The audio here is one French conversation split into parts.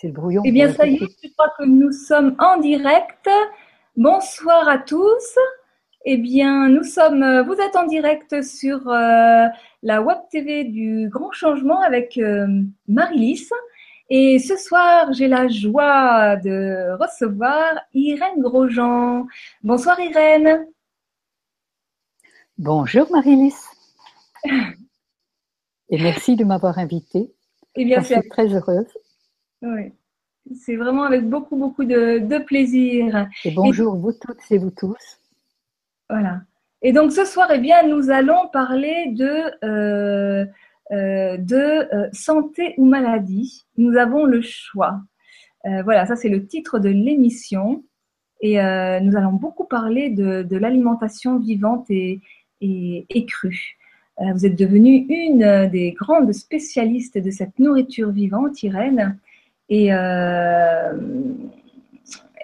C'est le brouillon. Eh bien, ça y est, je crois que nous sommes en direct. Bonsoir à tous. Eh bien, nous sommes, vous êtes en direct sur euh, la Web TV du Grand Changement avec euh, Marie-Lys. Et ce soir, j'ai la joie de recevoir Irène Grosjean. Bonsoir Irène. Bonjour Marie-Lys. Et merci de m'avoir invitée. Eh bien, Je suis très heureuse. Oui. C'est vraiment avec beaucoup, beaucoup de, plaisir. Et bonjour vous toutes et vous tous. Voilà. Et donc ce soir, eh bien, nous allons parler de, euh, euh, de euh, santé ou maladie. Nous avons le choix. voilà, ça c'est le titre de l'émission. Et nous allons beaucoup parler de, l'alimentation vivante et, et, et crue. vous êtes devenue une des grandes spécialistes de cette nourriture vivante, Irène. Et, euh,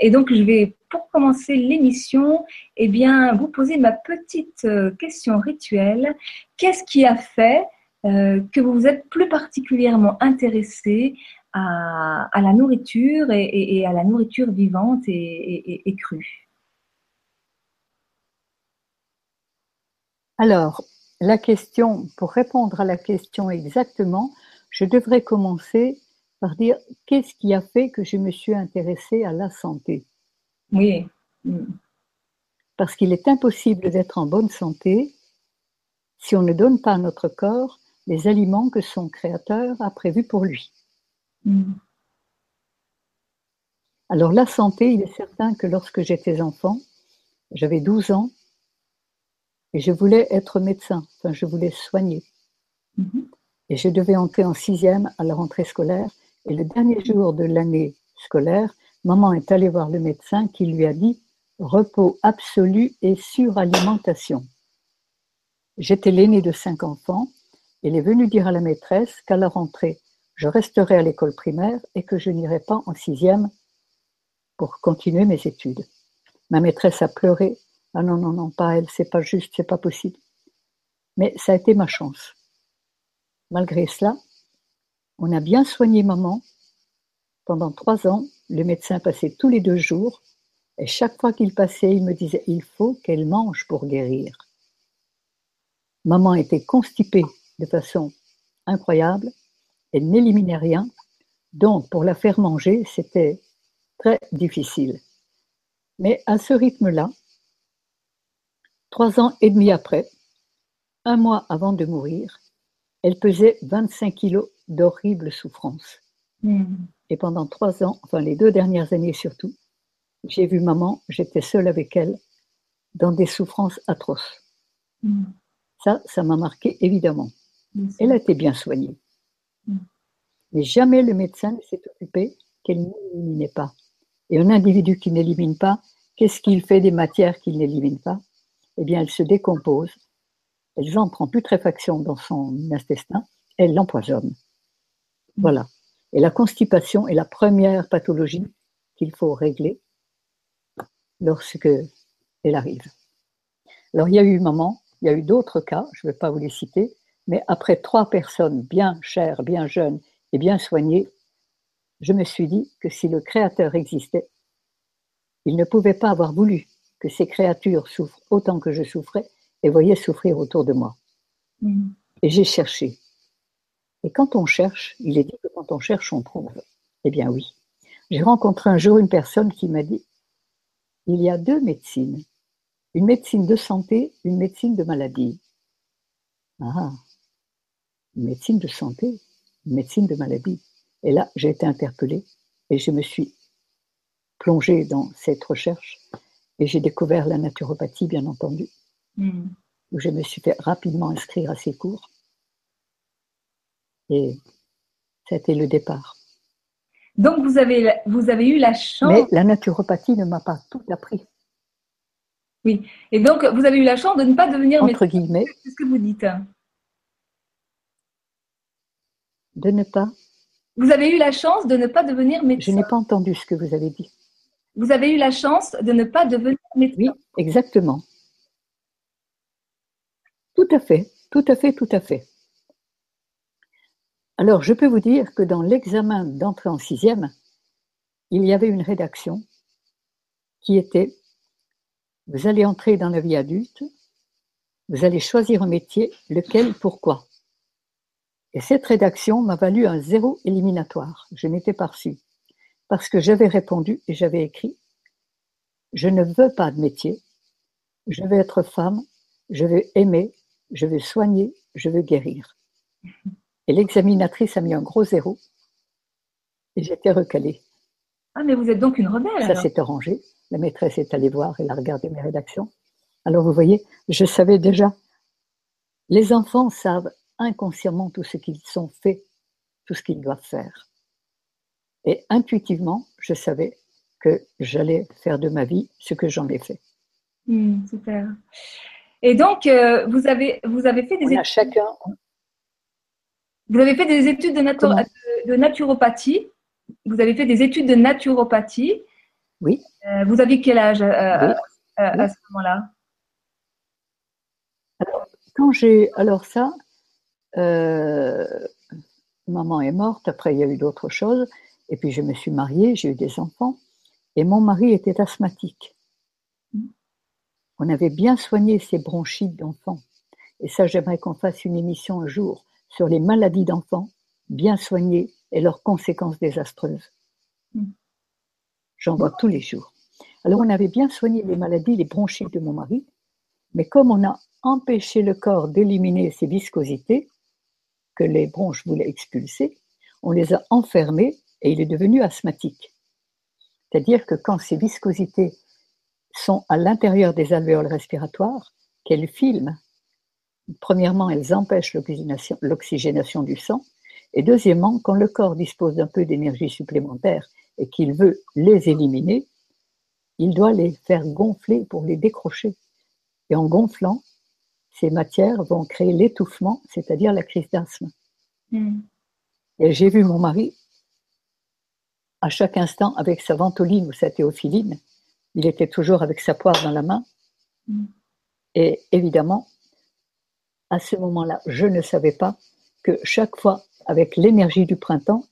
et donc, je vais, pour commencer l'émission, eh bien, vous poser ma petite euh, question rituelle. Qu'est-ce qui a fait euh, que vous vous êtes plus particulièrement intéressé à, la nourriture et, et, à la nourriture vivante et, et crue? Alors, la question, pour répondre à la question exactement, je devrais commencer par dire qu'est-ce qui a fait que je me suis intéressée à la santé? Oui. Parce qu'il est impossible d'être en bonne santé si on ne donne pas à notre corps les aliments que son créateur a prévus pour lui. Mm. Alors la santé, il est certain que lorsque j'étais enfant, j'avais 12 ans et je voulais être médecin, enfin je voulais soigner. Mm-hmm. Et je devais entrer en sixième à la rentrée scolaire et le dernier jour de l'année scolaire, maman est allée voir le médecin qui lui a dit repos absolu et suralimentation. J'étais l'aînée de cinq enfants. Elle est venue dire à la maîtresse qu'à la rentrée, je resterai à l'école primaire et que je n'irai pas en sixième pour continuer mes études. Ma maîtresse a pleuré. Ah non, non, non, pas elle, c'est pas juste, c'est pas possible. Mais ça a été ma chance. Malgré cela, on a bien soigné maman. Pendant trois ans, le médecin passait tous les deux jours et chaque fois qu'il passait, il me disait il faut qu'elle mange pour guérir. Maman était constipée de façon incroyable, elle n'éliminait rien, donc pour la faire manger, c'était très difficile. Mais à ce rythme-là, trois ans et demi après, un mois avant de mourir, elle pesait 25 kilos d'horribles souffrances. Hmm. Et pendant trois ans, enfin les deux dernières années surtout, j'ai vu maman, j'étais seule avec elle, dans des souffrances atroces. Hmm. Ça, ça m'a marqué évidemment. Elle a été bien soignée. Hmm. Mais jamais le médecin ne s'est occupé qu'elle n'éliminait pas. Et un individu qui n'élimine pas, qu'est-ce qu'il fait des matières qu'il n'élimine pas? Eh bien, elles se décomposent, elles entrent en putréfaction dans son intestin, elles l'empoisonnent. Voilà. Et la constipation est la première pathologie qu'il faut régler lorsque elle arrive. Alors, il y a eu maman, il y a eu d'autres cas, je ne vais pas vous les citer, mais après trois personnes bien chères, bien jeunes et bien soignées, je me suis dit que si le Créateur existait, il ne pouvait pas avoir voulu que ces créatures souffrent autant que je souffrais et voyaient souffrir autour de moi. Mm. Et j'ai cherché. Et quand on cherche, il est dit que quand on cherche, on trouve. Eh bien oui. J'ai rencontré un jour une personne qui m'a dit, il y a deux médecines. Une médecine de santé, une médecine de maladie. Ah, une médecine de santé, une médecine de maladie. Et là, j'ai été interpellée et je me suis plongée dans cette recherche et j'ai découvert la naturopathie, bien entendu, mm. où je me suis fait rapidement inscrire à ces cours. Et c'était le départ. Donc, vous avez, vous avez eu la chance. Mais la naturopathie ne m'a pas tout appris. Oui. Et donc, vous avez eu la chance de ne pas devenir Entre guillemets. C'est ce que vous dites. De ne pas. Vous avez eu la chance de ne pas devenir médecin. Je n'ai pas entendu ce que vous avez dit. Vous avez eu la chance de ne pas devenir médecin. Oui, exactement. Tout à fait, tout à fait, tout à fait. Alors, je peux vous dire que dans l'examen d'entrée en sixième, il y avait une rédaction qui était Vous allez entrer dans la vie adulte, vous allez choisir un métier, lequel, pourquoi. Et cette rédaction m'a valu un zéro éliminatoire. Je n'étais pas reçue. Parce que j'avais répondu et j'avais écrit Je ne veux pas de métier, je veux être femme, je veux aimer, je veux soigner, je veux guérir. Et l'examinatrice a mis un gros zéro et j'étais recalée. Ah, mais vous êtes donc une rebelle Ça s'est arrangé. La maîtresse est allée voir, elle a regardé mes rédactions. Alors vous voyez, je savais déjà. Les enfants savent inconsciemment tout ce qu'ils sont faits, tout ce qu'ils doivent faire. Et intuitivement, je savais que j'allais faire de ma vie ce que j'en ai fait. Hmm, super. Et donc, euh, vous, avez, vous avez fait des études. chacun. Vous avez fait des études de, de, naturopathie. Vous avez fait des études de naturopathie. Oui. Euh, vous aviez quel âge euh, à ce moment-là? Alors, quand j'ai. Alors, ça, maman est morte. Après, il y a eu d'autres choses. Et puis, je me suis mariée, j'ai eu des enfants. Et mon mari était asthmatique on avait bien soigné ces bronchites d'enfants. Et ça, j'aimerais qu'on fasse une émission un jour sur les maladies d'enfants, bien soignées et leurs conséquences désastreuses. Mm. J'en vois tous les jours. Alors, on avait bien soigné les maladies, les bronchites de mon mari, mais comme on a empêché le corps d'éliminer ces viscosités que les bronches voulaient expulser, on les a enfermés et il est devenu asthmatique. C'est-à-dire que quand ces viscosités sont à l'intérieur des alvéoles respiratoires qu'elles filment. Premièrement, elles empêchent l'oxygénation du sang. Et deuxièmement, quand le corps dispose d'un peu d'énergie supplémentaire et qu'il veut les éliminer, il doit les faire gonfler pour les décrocher. Et en gonflant, ces matières vont créer l'étouffement, c'est-à-dire la crise d'asthme. Hmm. Et j'ai vu mon mari à chaque instant avec sa ventoline ou sa théophiline il était toujours avec sa poire dans la main. Mm. Et évidemment, à ce moment-là, je ne savais pas que chaque fois, avec l'énergie du printemps,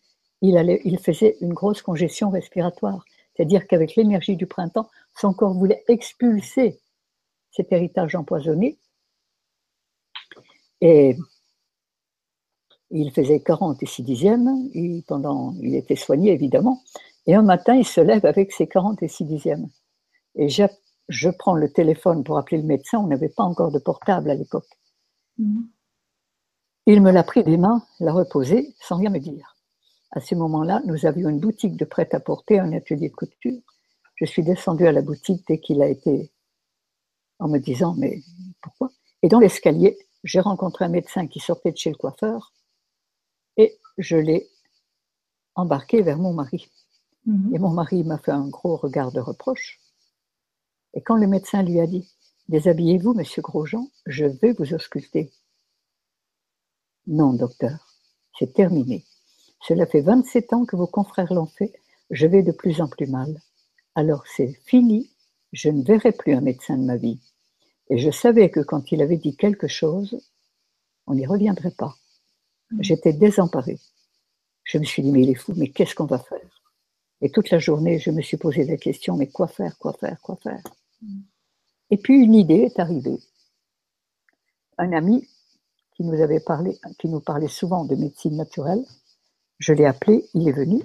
il, faisait une grosse congestion respiratoire. C'est-à-dire qu'avec l'énergie du printemps, son corps voulait expulser cet héritage empoisonné. Et il faisait 40 et 6 dixièmes, pendant, il était soigné évidemment, et un matin, il se lève avec ses 40 et 6 dixièmes. Et je, prends le téléphone pour appeler le médecin. On n'avait pas encore de portable à l'époque. Il me l'a pris des mains, l'a reposé, sans rien me dire. À ce moment-là, nous avions une boutique de prêt-à-porter, un atelier de couture. Je suis descendue à la boutique dès qu'il a été, en me disant, mais pourquoi? Et dans l'escalier, j'ai rencontré un médecin qui sortait de chez le coiffeur et je l'ai embarqué vers mon mari. Mhm. Et mon mari m'a fait un gros regard de reproche. Et quand le médecin lui a dit Déshabillez-vous, monsieur Grosjean, je vais vous ausculter. Non, docteur, c'est terminé. Cela fait 27 ans que vos confrères l'ont fait, je vais de plus en plus mal. Alors c'est fini, je ne verrai plus un médecin de ma vie. Et je savais que quand il avait dit quelque chose, on n'y reviendrait pas. J'étais désemparée. Je me suis dit, mais il est fou, mais qu'est-ce qu'on va faire? Et toute la journée, je me suis posé la question, mais quoi faire, quoi faire, quoi faire? Et puis une idée est arrivée. Un ami qui nous avait parlé, qui nous parlait souvent de médecine naturelle, je l'ai appelé, il est venu.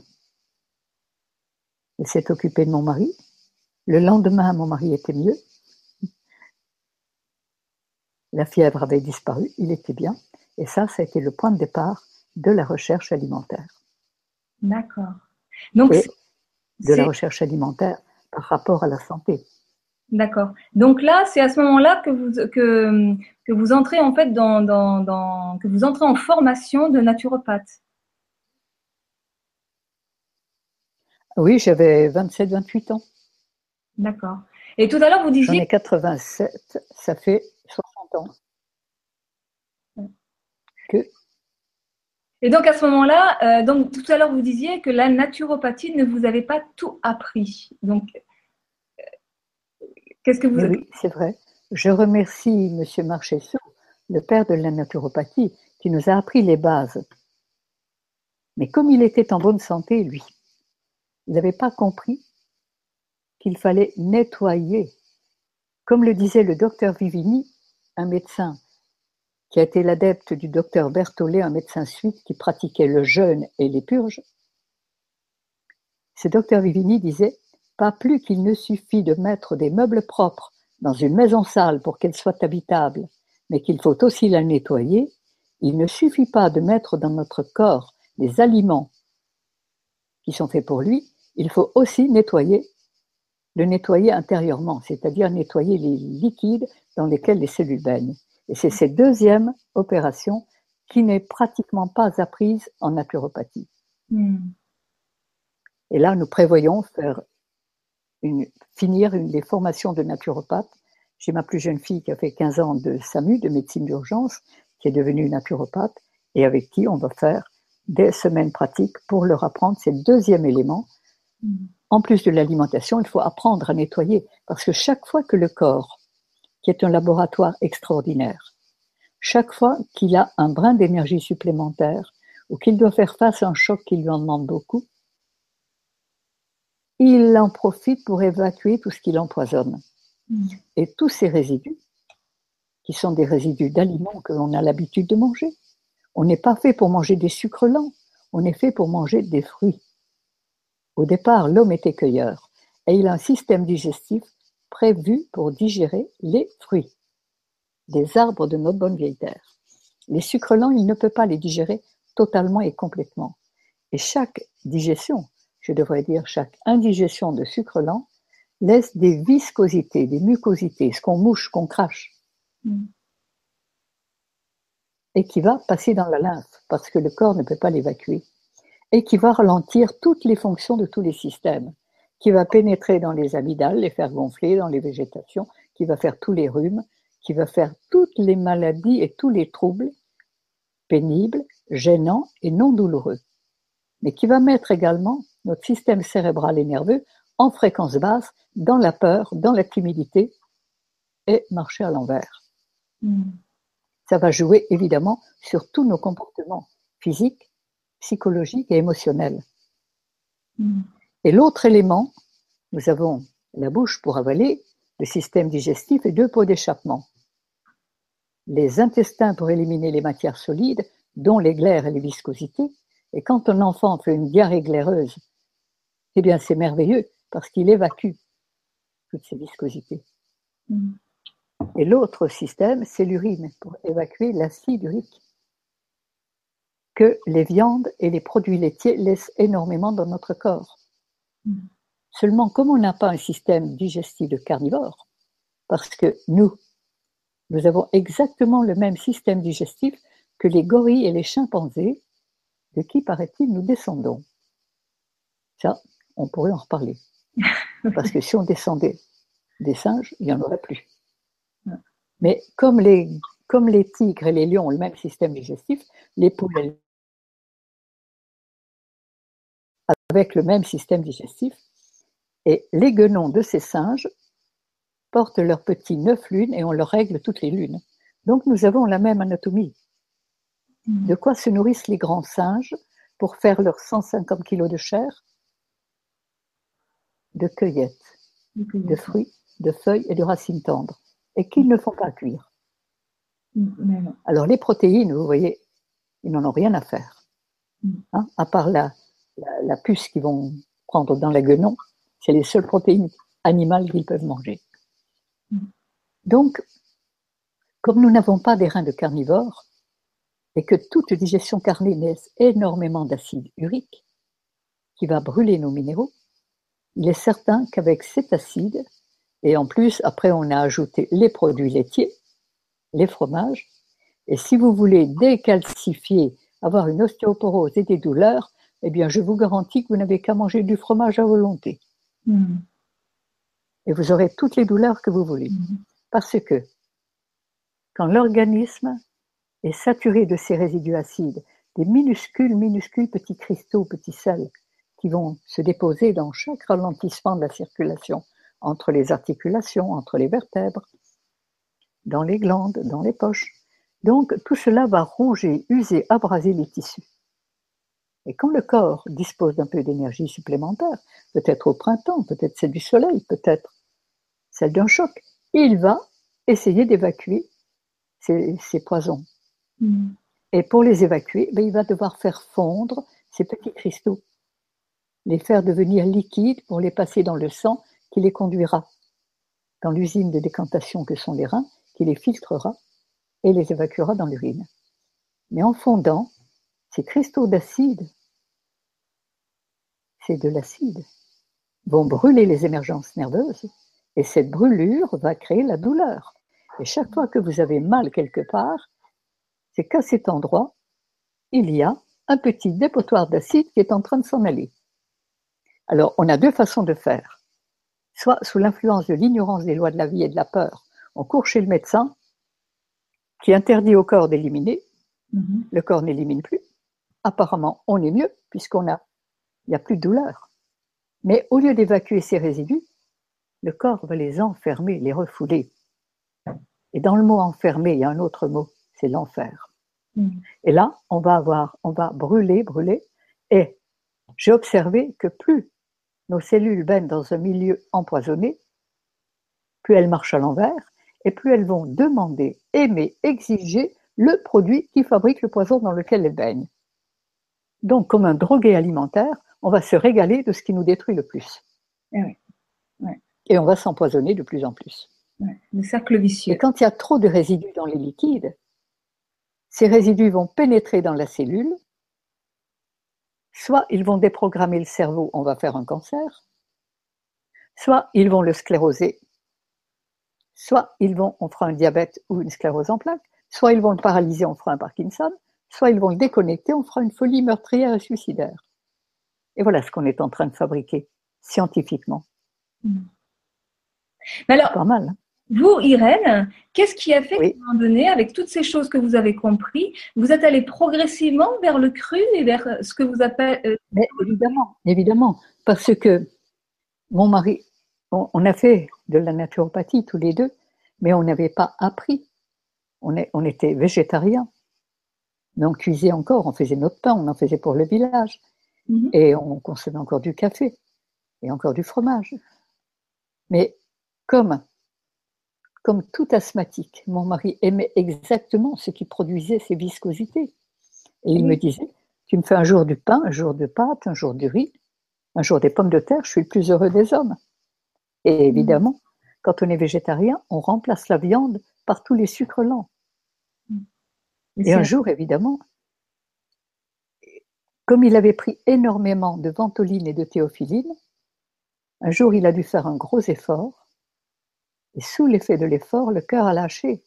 Il s'est occupé de mon mari. Le lendemain, mon mari était mieux. La fièvre avait disparu, il était bien. Et ça, ça a été le point de départ de la recherche alimentaire. D'accord. Donc, de la recherche alimentaire par rapport à la santé. D'accord. Donc là, c'est à ce moment-là que vous, que, que vous entrez en fait dans, dans, dans, que vous entrez en formation de naturopathe. Oui, j'avais 27-28 ans. D'accord. Et tout à l'heure, vous disiez. J'en ai 87, ça fait 60 ans. Que... Et donc à ce moment-là, euh, donc tout à l'heure vous disiez que la naturopathie ne vous avait pas tout appris. Donc Qu'est-ce que vous Oui, c'est vrai. Je remercie M. Marchessault, le père de la naturopathie, qui nous a appris les bases. Mais comme il était en bonne santé, lui, Ils n'avaient pas compris qu'il fallait nettoyer. Comme le disait le docteur Vivini, un médecin qui a été l'adepte du docteur Berthollet, un médecin suisse qui pratiquait le jeûne et les purges, ce docteur Vivini disait Pas plus qu'il ne suffit de mettre des meubles propres dans une maison sale pour qu'elle soit habitable, mais qu'il faut aussi la nettoyer, il ne suffit pas de mettre dans notre corps des aliments qui sont faits pour lui, il faut aussi nettoyer, le nettoyer intérieurement, c'est-à-dire nettoyer les liquides dans lesquels les cellules baignent. Et c'est cette deuxième opération qui n'est pratiquement pas apprise en naturopathie. Hmm. Et là, nous prévoyons faire une, finir une, les formations de naturopathe. J'ai ma plus jeune fille qui a fait 15 ans de SAMU, de médecine d'urgence, qui est devenue naturopathe, et avec qui on va faire des semaines pratiques pour leur apprendre ces deuxième élément. Mm. En plus de l'alimentation, il faut apprendre à nettoyer, parce que chaque fois que le corps, qui est un laboratoire extraordinaire, chaque fois qu'il a un brin d'énergie supplémentaire, ou qu'il doit faire face à un choc qui lui en demande beaucoup, il en profite pour évacuer tout ce qui l'empoisonne. Mm. Et tous ces résidus, qui sont des résidus d'aliments que l'on a l'habitude de manger, on n'est pas fait pour manger des sucres lents, on est fait pour manger des fruits. Au départ, l'homme était cueilleur et il a un système digestif prévu pour digérer les fruits des arbres de notre bonne vieille terre. Les sucres lents, il ne peut pas les digérer totalement et complètement. Et chaque digestion, je devrais dire chaque indigestion de sucre lent, laisse des viscosités, des mucosités, ce qu'on mouche, qu'on crache. Mm. Et qui va passer dans la lymphe, parce que le corps ne peut pas l'évacuer. Et qui va ralentir toutes les fonctions de tous les systèmes. Qui va pénétrer dans les amygdales, les faire gonfler dans les végétations, qui va faire tous les rhumes, qui va faire toutes les maladies et tous les troubles pénibles, gênants et non douloureux. Mais qui va mettre également notre système cérébral et nerveux en fréquence basse, dans la peur, dans la timidité et marcher à l'envers. Hmm. Ça va jouer évidemment sur tous nos comportements physiques, psychologiques et émotionnels. Hmm. Et l'autre élément, nous avons la bouche pour avaler, le système digestif et deux pots d'échappement. Les intestins pour éliminer les matières solides, dont les glaires et les viscosités. Et quand un enfant fait une diarrhée glaireuse eh bien, c'est merveilleux parce qu'il évacue toutes ces viscosités. Mm. Et l'autre système, c'est l'urine pour évacuer l'acide urique que les viandes et les produits laitiers laissent énormément dans notre corps. Mm. Seulement, comme on n'a pas un système digestif de carnivore, parce que nous, nous avons exactement le même système digestif que les gorilles et les chimpanzés, de qui, paraît-il, nous descendons? Ça, on pourrait en reparler. Parce que si on descendait des singes, il n'y en aurait plus. Mais comme les, comme les tigres et les lions ont le même système digestif, les poules avec le même système digestif, et les guenons de ces singes portent leurs petits neuf lunes et on leur règle toutes les lunes. Donc nous avons la même anatomie. Mm. De quoi se nourrissent les grands singes pour faire leurs 150 kilos de chair de cueillettes, de fruits, de feuilles et de racines tendres, et qu'ils ne font pas cuire. Mm, Alors les protéines, vous voyez, ils n'en ont rien à faire. Mm. Hein, à part la, la, puce qu'ils vont prendre dans la guenon, c'est les seules protéines animales qu'ils peuvent manger. Mm. Donc, comme nous n'avons pas des reins de carnivores, et que toute digestion carnée laisse énormément d'acide urique, qui va brûler nos minéraux, il est certain qu'avec cet acide, et en plus, après, on a ajouté les produits laitiers, les fromages, et si vous voulez décalcifier, avoir une ostéoporose et des douleurs, eh bien, je vous garantis que vous n'avez qu'à manger du fromage à volonté. Hmm. Et vous aurez toutes les douleurs que vous voulez. Hmm. Parce que quand l'organisme est saturé de ces résidus acides, des minuscules, minuscules petits cristaux, petits sels, qui vont se déposer dans chaque ralentissement de la circulation entre les articulations, entre les vertèbres, dans les glandes, dans les poches. Donc tout cela va ronger, user, abraser les tissus. Et quand le corps dispose d'un peu d'énergie supplémentaire, peut-être au printemps, peut-être c'est du soleil, peut-être celle d'un choc, il va essayer d'évacuer ces, poisons. Mm. Et pour les évacuer, ben, il va devoir faire fondre ces petits cristaux, les faire devenir liquides pour les passer dans le sang qui les conduira dans l'usine de décantation que sont les reins, qui les filtrera et les évacuera dans l'urine. Mais en fondant, ces cristaux d'acide, c'est de l'acide, vont brûler les émergences nerveuses et cette brûlure va créer la douleur. Et chaque fois que vous avez mal quelque part, c'est qu'à cet endroit, il y a un petit dépotoir d'acide qui est en train de s'en aller. Alors, on a deux façons de faire. Soit sous l'influence de l'ignorance des lois de la vie et de la peur, on court chez le médecin qui interdit au corps d'éliminer. Mm-hmm. Le corps n'élimine plus. Apparemment, on est mieux puisqu'on a, il n'y a plus de douleur. Mais au lieu d'évacuer ces résidus, le corps va les enfermer, les refouler. Et dans le mot enfermer, il y a un autre mot, c'est l'enfer. Mm. Et là, on va avoir, on va brûler, brûler. Et j'ai observé que plus nos cellules baignent dans un milieu empoisonné, plus elles marchent à l'envers, et plus elles vont demander, aimer, exiger le produit qui fabrique le poison dans lequel elles baignent. Donc, comme un drogué alimentaire, on va se régaler de ce qui nous détruit le plus. Eh et on va s'empoisonner de plus en plus. le cercle vicieux. Et quand il y a trop de résidus dans les liquides, ces résidus vont pénétrer dans la cellule, soit ils vont déprogrammer le cerveau, on va faire un cancer, soit ils vont le scléroser, soit ils vont, on fera un diabète ou une sclérose en plaques, soit ils vont le paralyser, on fera un Parkinson, soit ils vont le déconnecter, on fera une folie meurtrière et suicidaire. Et voilà ce qu'on est en train de fabriquer scientifiquement. Mais alors, pas mal. Hein. Vous, Irène, qu'est-ce qui a fait qu'à un moment donné, avec toutes ces choses que vous avez compris, vous êtes allé progressivement vers le cru et vers ce que vous appelez. Euh, Mais évidemment, évidemment, parce que mon mari, on, a fait de la naturopathie tous les deux, mais on n'avait pas appris. On, est, on était végétariens, mais on cuisait encore, on faisait notre pain, on en faisait pour le village, mhm. et on consommait encore du café et encore du fromage. Mais comme, comme tout asthmatique, mon mari aimait exactement ce qui produisait ces viscosités. Et il me disait, tu me fais un jour du pain, un jour de pâte, un jour du riz, un jour des pommes de terre, je suis le plus heureux des hommes. Et mm. évidemment, quand on est végétarien, on remplace la viande par tous les sucres lents. Mm. Et un jour, évidemment, comme il avait pris énormément de ventoline et de théophiline, un jour il a dû faire un gros effort et sous l'effet de l'effort, le cœur a lâché,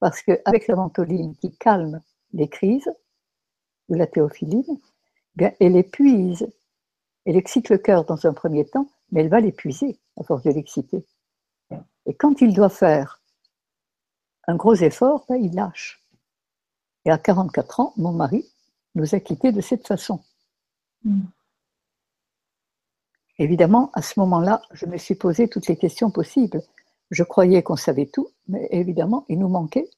parce qu'avec la ventoline qui calme les crises de la théophiline, bien, elle épuise, elle excite le cœur dans un premier temps, mais elle va l'épuiser à force de l'exciter. Et quand il doit faire un gros effort, ben, il lâche. Et à 44 ans, mon mari nous a quittés de cette façon. Mm. Évidemment, à ce moment-là, je me suis posé toutes les questions possibles. Je croyais qu'on savait tout, mais évidemment, il nous manquait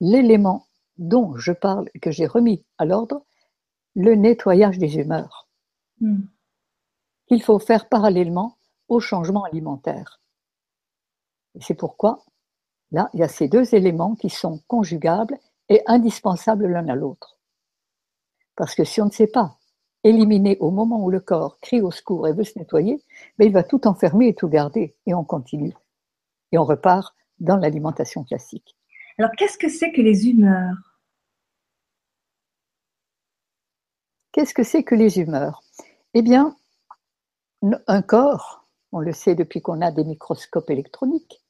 l'élément dont je parle, que j'ai remis à l'ordre, le nettoyage des humeurs. Hmm. Qu'il faut faire parallèlement au changement alimentaire. c'est pourquoi, là, il y a ces deux éléments qui sont conjugables et indispensables l'un à l'autre. Parce que si on ne sait pas éliminer au moment où le corps crie au secours et veut se nettoyer, mais ben, il va tout enfermer et tout garder, et on continue et on repart dans l'alimentation classique. Alors, qu'est-ce que c'est que les humeurs? Qu'est-ce que c'est que les humeurs? Eh bien, un corps, on le sait depuis qu'on a des microscopes électroniques,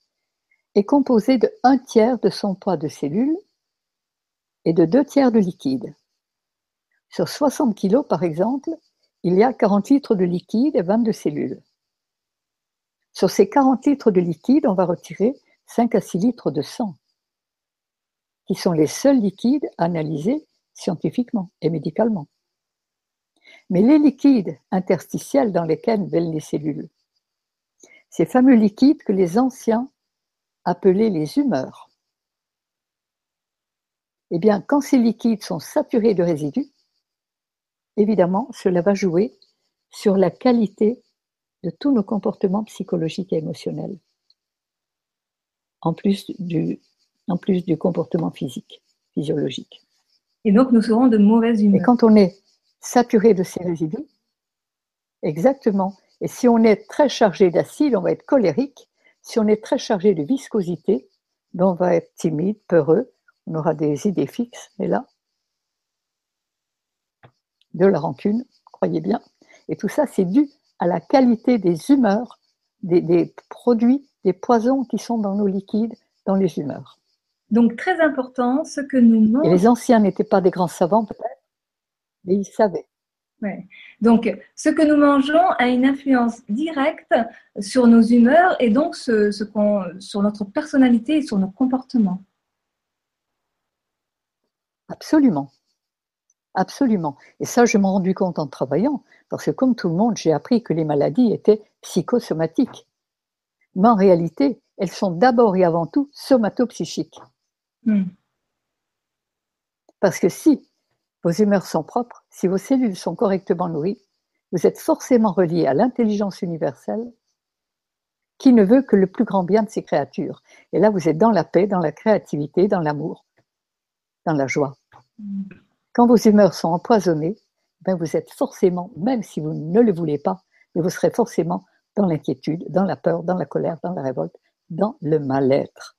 est composé de un tiers de son poids de cellules et de deux tiers de liquide. Sur 60 kg, par exemple, il y a 40 litres de liquide et 22 cellules. Sur ces 40 litres de liquide, on va retirer 5 à 6 litres de sang, qui sont les seuls liquides analysés scientifiquement et médicalement. Mais les liquides interstitiels dans lesquels veulent les cellules, ces fameux liquides que les anciens appelaient les humeurs, eh bien, quand ces liquides sont saturés de résidus, évidemment, cela va jouer sur la qualité de tous nos comportements psychologiques et émotionnels, en plus du, en plus du comportement physique, physiologique. Et donc, nous serons de mauvaises humeurs. Et quand on est saturé de ces résidus, exactement. Et si on est très chargé d'acide, on va être colérique. Si on est très chargé de viscosité, ben on va être timide, peureux, on aura des idées fixes. Et là, de la rancune, croyez bien. Et tout ça, c'est dû à la qualité des humeurs, des, produits, des poisons qui sont dans nos liquides, dans les humeurs. Donc, très important, ce que nous mangeons. Les anciens n'étaient pas des grands savants, peut-être, mais ils savaient. Ouais. Donc, ce que nous mangeons a une influence directe sur nos humeurs et donc ce, ce sur notre personnalité et sur nos comportements. Absolument. Absolument. Et ça, je m'en rendu compte en travaillant, parce que comme tout le monde, j'ai appris que les maladies étaient psychosomatiques. Mais en réalité, elles sont d'abord et avant tout somatopsychiques. Hmm. Parce que si vos humeurs sont propres, si vos cellules sont correctement nourries, vous êtes forcément relié à l'intelligence universelle qui ne veut que le plus grand bien de ses créatures. Et là, vous êtes dans la paix, dans la créativité, dans l'amour, dans la joie. Hmm. Quand vos humeurs sont empoisonnées, ben vous êtes forcément, même si vous ne le voulez pas, mais vous serez forcément dans l'inquiétude, dans la peur, dans la colère, dans la révolte, dans le mal-être.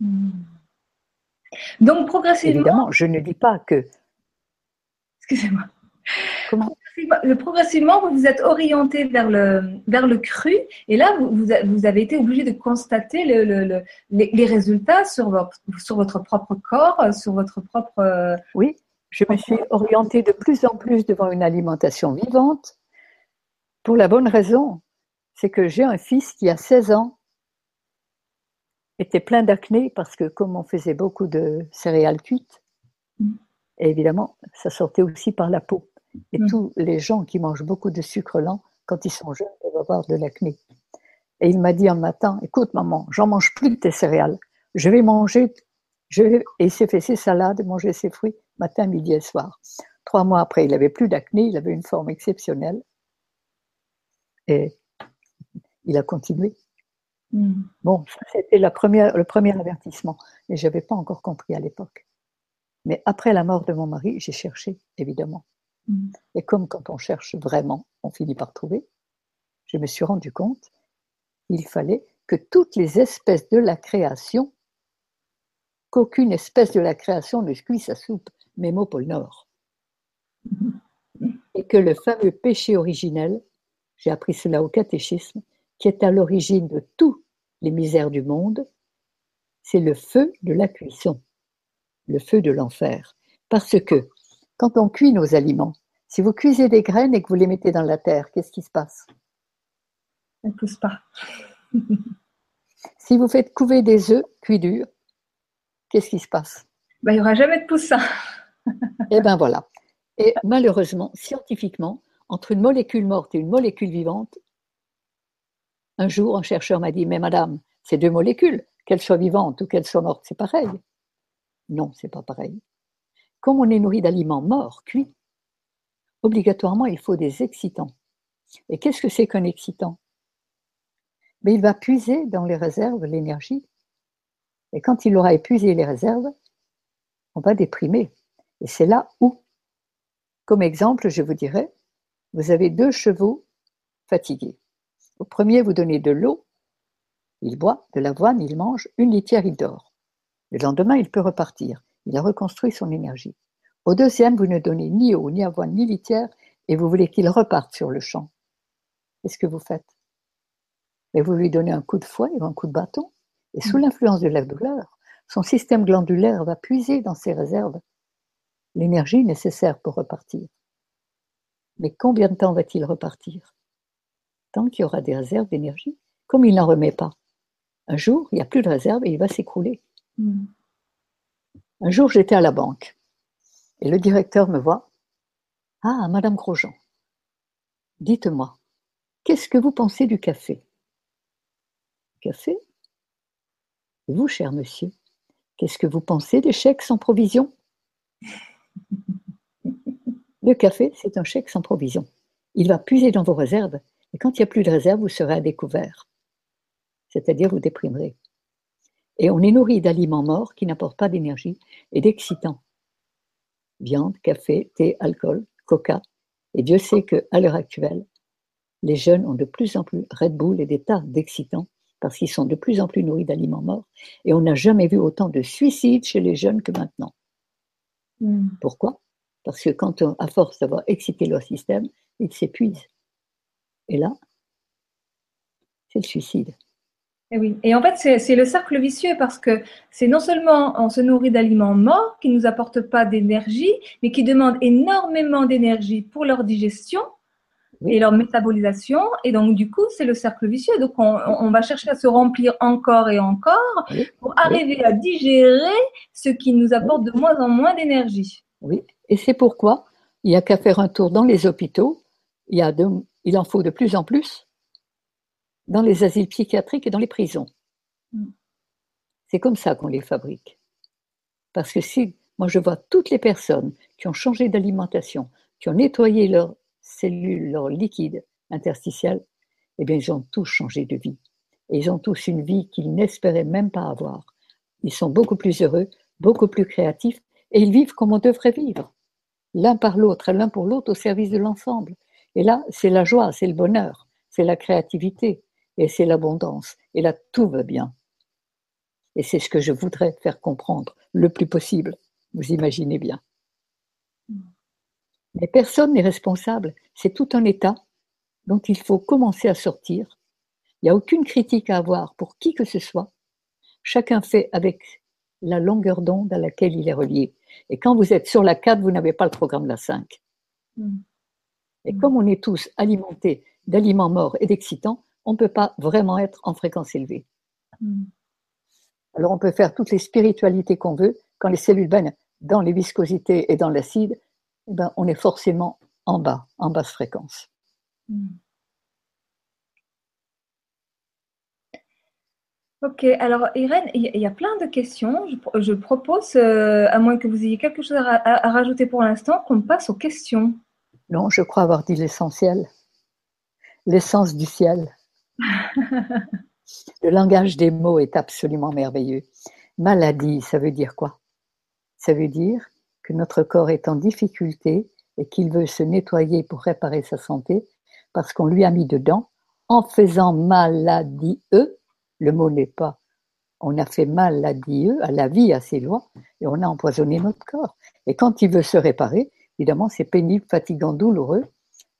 Hmm. Donc progressivement. Évidemment, je ne dis pas que. Excusez-moi. Comment? Progressivement, vous vous êtes orienté vers le, vers le cru, et là, vous, vous avez été obligé de constater le, les, les, résultats sur votre, sur votre propre corps, sur votre propre. Oui, je me suis orientée de plus en plus devant une alimentation vivante pour la bonne raison, c'est que j'ai un fils qui a 16 ans était plein d'acné parce que comme on faisait beaucoup de céréales cuites, mm. et évidemment, ça sortait aussi par la peau. Et mm. tous les gens qui mangent beaucoup de sucre lent, quand ils sont jeunes, peuvent avoir de l'acné. Et il m'a dit un matin, écoute maman, j'en mange plus de tes céréales. Je vais manger, je vais... et il s'est fait ses salades, manger ses fruits matin, midi et soir. Trois mois après, il n'avait plus d'acné, il avait une forme exceptionnelle. Et il a continué. Hmm. Bon, c'était le premier avertissement, mais je n'avais pas encore compris à l'époque. Mais après la mort de mon mari, j'ai cherché, évidemment. Hmm. Et comme quand on cherche vraiment, on finit par trouver, je me suis rendu compte qu'il fallait que toutes les espèces de la création, qu'aucune espèce de la création ne cuise sa soupe, même au pôle Nord. Et que le fameux péché originel, j'ai appris cela au catéchisme, qui est à l'origine de toutes les misères du monde, c'est le feu de la cuisson, le feu de l'enfer. Parce que quand on cuit nos aliments, si vous cuisez des graines et que vous les mettez dans la terre, qu'est-ce qui se passe? Elles ne poussent pas. si vous faites couver des œufs cuits durs, qu'est-ce qui se passe? Ben, Il n'y aura jamais de poussin. Eh bien voilà. Et malheureusement, scientifiquement, entre une molécule morte et une molécule vivante, un jour, un chercheur m'a dit, mais madame, ces deux molécules, qu'elles soient vivantes ou qu'elles soient mortes, c'est pareil. Non, c'est pas pareil. Comme on est nourri d'aliments morts, cuits, obligatoirement, il faut des excitants. Et qu'est-ce que c'est qu'un excitant? Mais il va puiser dans les réserves l'énergie. Et quand il aura épuisé les réserves, on va déprimer. Et c'est là où, comme exemple, je vous dirais, vous avez deux chevaux fatigués. Au premier, vous donnez de l'eau, il boit, de l'avoine, il mange, une litière, il dort. Le lendemain, il peut repartir. Il a reconstruit son énergie. Au deuxième, vous ne donnez ni eau, ni avoine, ni litière, et vous voulez qu'il reparte sur le champ. Qu'est-ce que vous faites? Mais Vous lui donnez un coup de fouet ou un coup de bâton, et sous mmh. l'influence de la douleur, son système glandulaire va puiser dans ses réserves l'énergie nécessaire pour repartir. Mais combien de temps va-t-il repartir? Tant qu'il y aura des réserves d'énergie, comme il n'en remet pas. Un jour, il n'y a plus de réserve et il va s'écrouler. Hmm. Un jour, j'étais à la banque et le directeur me voit. Ah, Madame Grosjean, dites-moi, qu'est-ce que vous pensez du café? Café? Vous, cher monsieur, qu'est-ce que vous pensez des chèques sans provision? Le café, c'est un chèque sans provision. Il va puiser dans vos réserves, et quand il n'y a plus de réserve, vous serez à découvert. C'est-à-dire vous déprimerez. Et on est nourri d'aliments morts qui n'apportent pas d'énergie et d'excitants. Viande, café, thé, alcool, coca. Et Dieu sait qu'à l'heure actuelle, les jeunes ont de plus en plus Red Bull et des tas d'excitants parce qu'ils sont de plus en plus nourris d'aliments morts. Et on n'a jamais vu autant de suicides chez les jeunes que maintenant. Mm. Pourquoi? Parce que quand, à force d'avoir excité leur système, ils s'épuisent. Et là, c'est le suicide. Et eh oui, et en fait, c'est le cercle vicieux parce que c'est non seulement on se nourrit d'aliments morts qui ne nous apportent pas d'énergie, mais qui demandent énormément d'énergie pour leur digestion et leur métabolisation. Et donc, du coup, c'est le cercle vicieux. Donc, on, va chercher à se remplir encore et encore pour arriver à digérer ce qui nous apporte de moins en moins d'énergie. Oui, et c'est pourquoi il n'y a qu'à faire un tour dans les hôpitaux. Il, y a il en faut de plus en plus dans les asiles psychiatriques et dans les prisons. Mm. C'est comme ça qu'on les fabrique. Parce que si, moi je vois toutes les personnes qui ont changé d'alimentation, qui ont nettoyé leur cellules, leur liquide interstitiel, eh bien, ils ont tous changé de vie. Et ils ont tous une vie qu'ils n'espéraient même pas avoir. Ils sont beaucoup plus heureux, beaucoup plus créatifs, et ils vivent comme on devrait vivre, l'un par l'autre, l'un pour l'autre, au service de l'ensemble. Et là, c'est la joie, c'est le bonheur, c'est la créativité, et c'est l'abondance. Et là, tout va bien. Et c'est ce que je voudrais faire comprendre le plus possible. Vous imaginez bien. Mais personne n'est responsable. C'est tout un état dont il faut commencer à sortir. Il n'y a aucune critique à avoir pour qui que ce soit. Chacun fait avec la longueur d'onde à laquelle il est relié. Et quand vous êtes sur la 4, vous n'avez pas le programme de la 5. Mm. Et comme on est tous alimentés d'aliments morts et d'excitants, on ne peut pas vraiment être en fréquence élevée. Mm. Alors on peut faire toutes les spiritualités qu'on veut, quand les cellules baignent dans les viscosités et dans l'acide, ben, on est forcément en bas, en basse fréquence. Hmm. Ok, alors Irène, il y a plein de questions. Je, propose, euh, à moins que vous ayez quelque chose à, rajouter pour l'instant, qu'on passe aux questions. Non, je crois avoir dit l'essentiel. L'essence du ciel. Le langage des mots est absolument merveilleux. Maladie, ça veut dire quoi? Ça veut dire que notre corps est en difficulté et qu'il veut se nettoyer pour réparer sa santé, parce qu'on lui a mis dedans, en faisant maladie, le mot n'est pas, on a fait maladie à la vie, à ses lois, et on a empoisonné notre corps. Et quand il veut se réparer, évidemment, c'est pénible, fatigant, douloureux,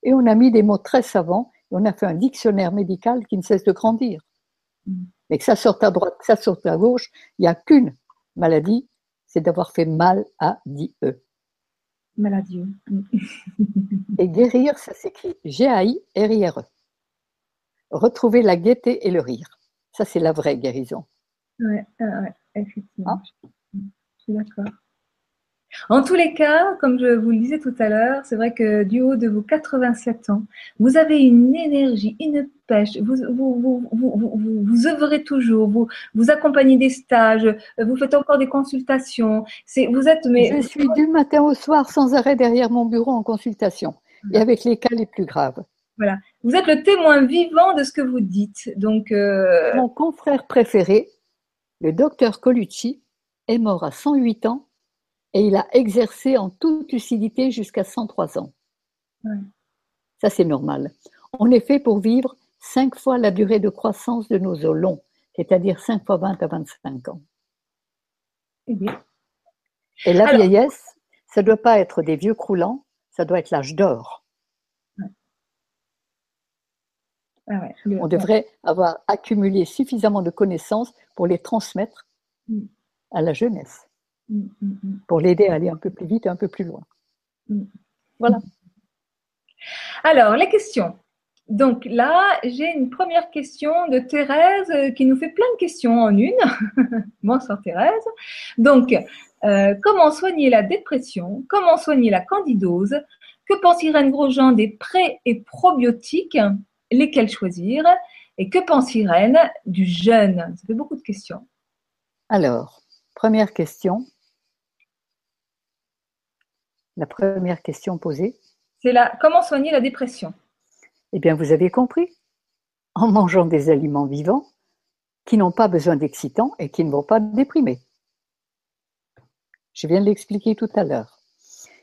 et on a mis des mots très savants, et on a fait un dictionnaire médical qui ne cesse de grandir. Mais que ça sorte à droite, que ça sorte à gauche, il n'y a qu'une maladie, c'est d'avoir fait mal à Dieu. Mal à Dieu. et guérir, ça s'écrit G-A-I-R-I-R-E. Retrouver la gaieté et le rire. Ça, c'est la vraie guérison. Oui, ouais, effectivement. Ah. Je suis d'accord. En tous les cas, comme je vous le disais tout à l'heure, c'est vrai que du haut de vos 87 ans, vous avez une énergie, une pêche, vous, vous, vous, vous, œuvrez toujours, vous, vous accompagnez des stages, vous faites encore des consultations. C'est, vous êtes, mais... Je suis du matin au soir sans arrêt derrière mon bureau en consultation et avec les cas les plus graves. Voilà. Vous êtes le témoin vivant de ce que vous dites. Donc, euh, Mon confrère préféré, le docteur Colucci, est mort à 108 ans et il a exercé en toute lucidité jusqu'à 103 ans. Ça, c'est normal. On est fait pour vivre cinq fois la durée de croissance de nos os longs, c'est-à-dire 5 fois 20 à 25 ans. Eh et la vieillesse, ça ne doit pas être des vieux croulants, ça doit être l'âge d'or. Ah On devrait avoir accumulé suffisamment de connaissances pour les transmettre mm. à la jeunesse. Mm, mm, mm. pour l'aider à aller un peu plus vite et un peu plus loin. Voilà. Alors, les questions. Donc là, j'ai une première question de Thérèse euh, qui nous fait plein de questions en une. Bonsoir Thérèse. Donc, euh, comment soigner la dépression? Comment soigner la candidose? Que pense Irène Grosjean des pré- et probiotiques? Lesquels choisir? Et que pense Irène du jeûne? Ça fait beaucoup de questions. Alors, première question, La première question posée C'est la comment soigner la dépression? Eh bien, vous avez compris. En mangeant des aliments vivants qui n'ont pas besoin d'excitants et qui ne vont pas déprimer. Je viens de l'expliquer tout à l'heure.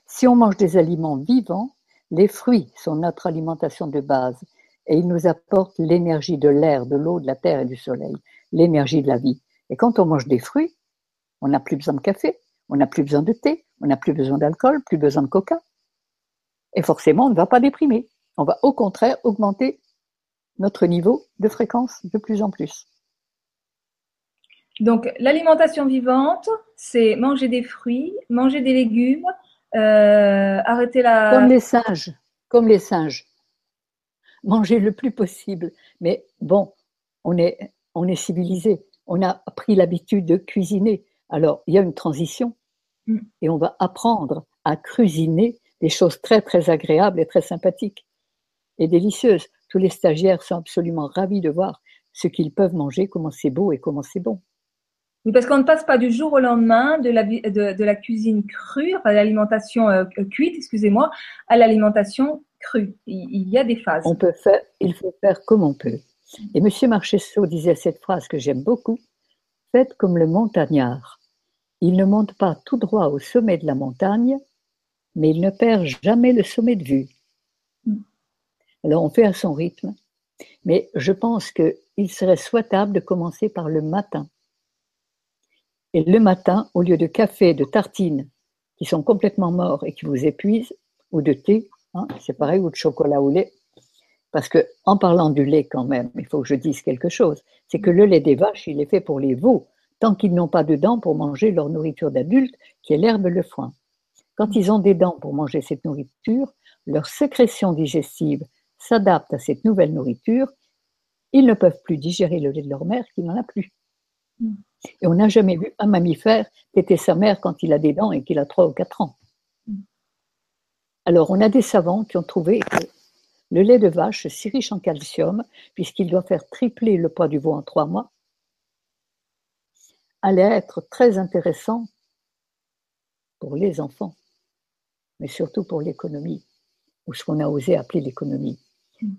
Si on mange des aliments vivants, les fruits sont notre alimentation de base et ils nous apportent l'énergie de l'air, de l'eau, de la terre et du soleil, l'énergie de la vie. Et quand on mange des fruits, on n'a plus besoin de café, on n'a plus besoin de thé, on n'a plus besoin d'alcool, plus besoin de coca. Et forcément, on ne va pas déprimer. On va au contraire augmenter notre niveau de fréquence de plus en plus. Donc, l'alimentation vivante, c'est manger des fruits, manger des légumes, euh, arrêter la. Comme les singes, comme les singes. Manger le plus possible. Mais bon, on est, on est civilisé. On a pris l'habitude de cuisiner. Alors, il y a une transition. Et on va apprendre à cuisiner des choses très, très agréables et très sympathiques et délicieuses. Tous les stagiaires sont absolument ravis de voir ce qu'ils peuvent manger, comment c'est beau et comment c'est bon. Oui, parce qu'on ne passe pas du jour au lendemain de la, de, la cuisine crue, à l'alimentation euh, cuite, excusez-moi, à l'alimentation crue. Il, y a des phases. On peut faire, il faut faire comme on peut. Et M. Marchesso disait cette phrase que j'aime beaucoup Faites comme le montagnard. Il ne monte pas tout droit au sommet de la montagne, mais il ne perd jamais le sommet de vue. Alors on fait à son rythme, mais je pense qu'il serait souhaitable de commencer par le matin. Et le matin, au lieu de café, de tartines qui sont complètement morts et qui vous épuisent, ou de thé, hein, c'est pareil, ou de chocolat au lait, parce que en parlant du lait quand même, il faut que je dise quelque chose, c'est que le lait des vaches, il est fait pour les veaux, tant qu'ils n'ont pas de dents pour manger leur nourriture d'adulte, qui est l'herbe le foin. Quand ils ont des dents pour manger cette nourriture, leur sécrétion digestive s'adapte à cette nouvelle nourriture. Ils ne peuvent plus digérer le lait de leur mère qui n'en a plus. Mm. Et on n'a jamais vu un mammifère était sa mère quand il a des dents et qu'il a trois ou quatre ans. Alors, on a des savants qui ont trouvé que le lait de vache, si riche en calcium, puisqu'il doit faire tripler le poids du veau en trois mois, allait être très intéressant pour les enfants, mais surtout pour l'économie, ou ce qu'on a osé appeler l'économie.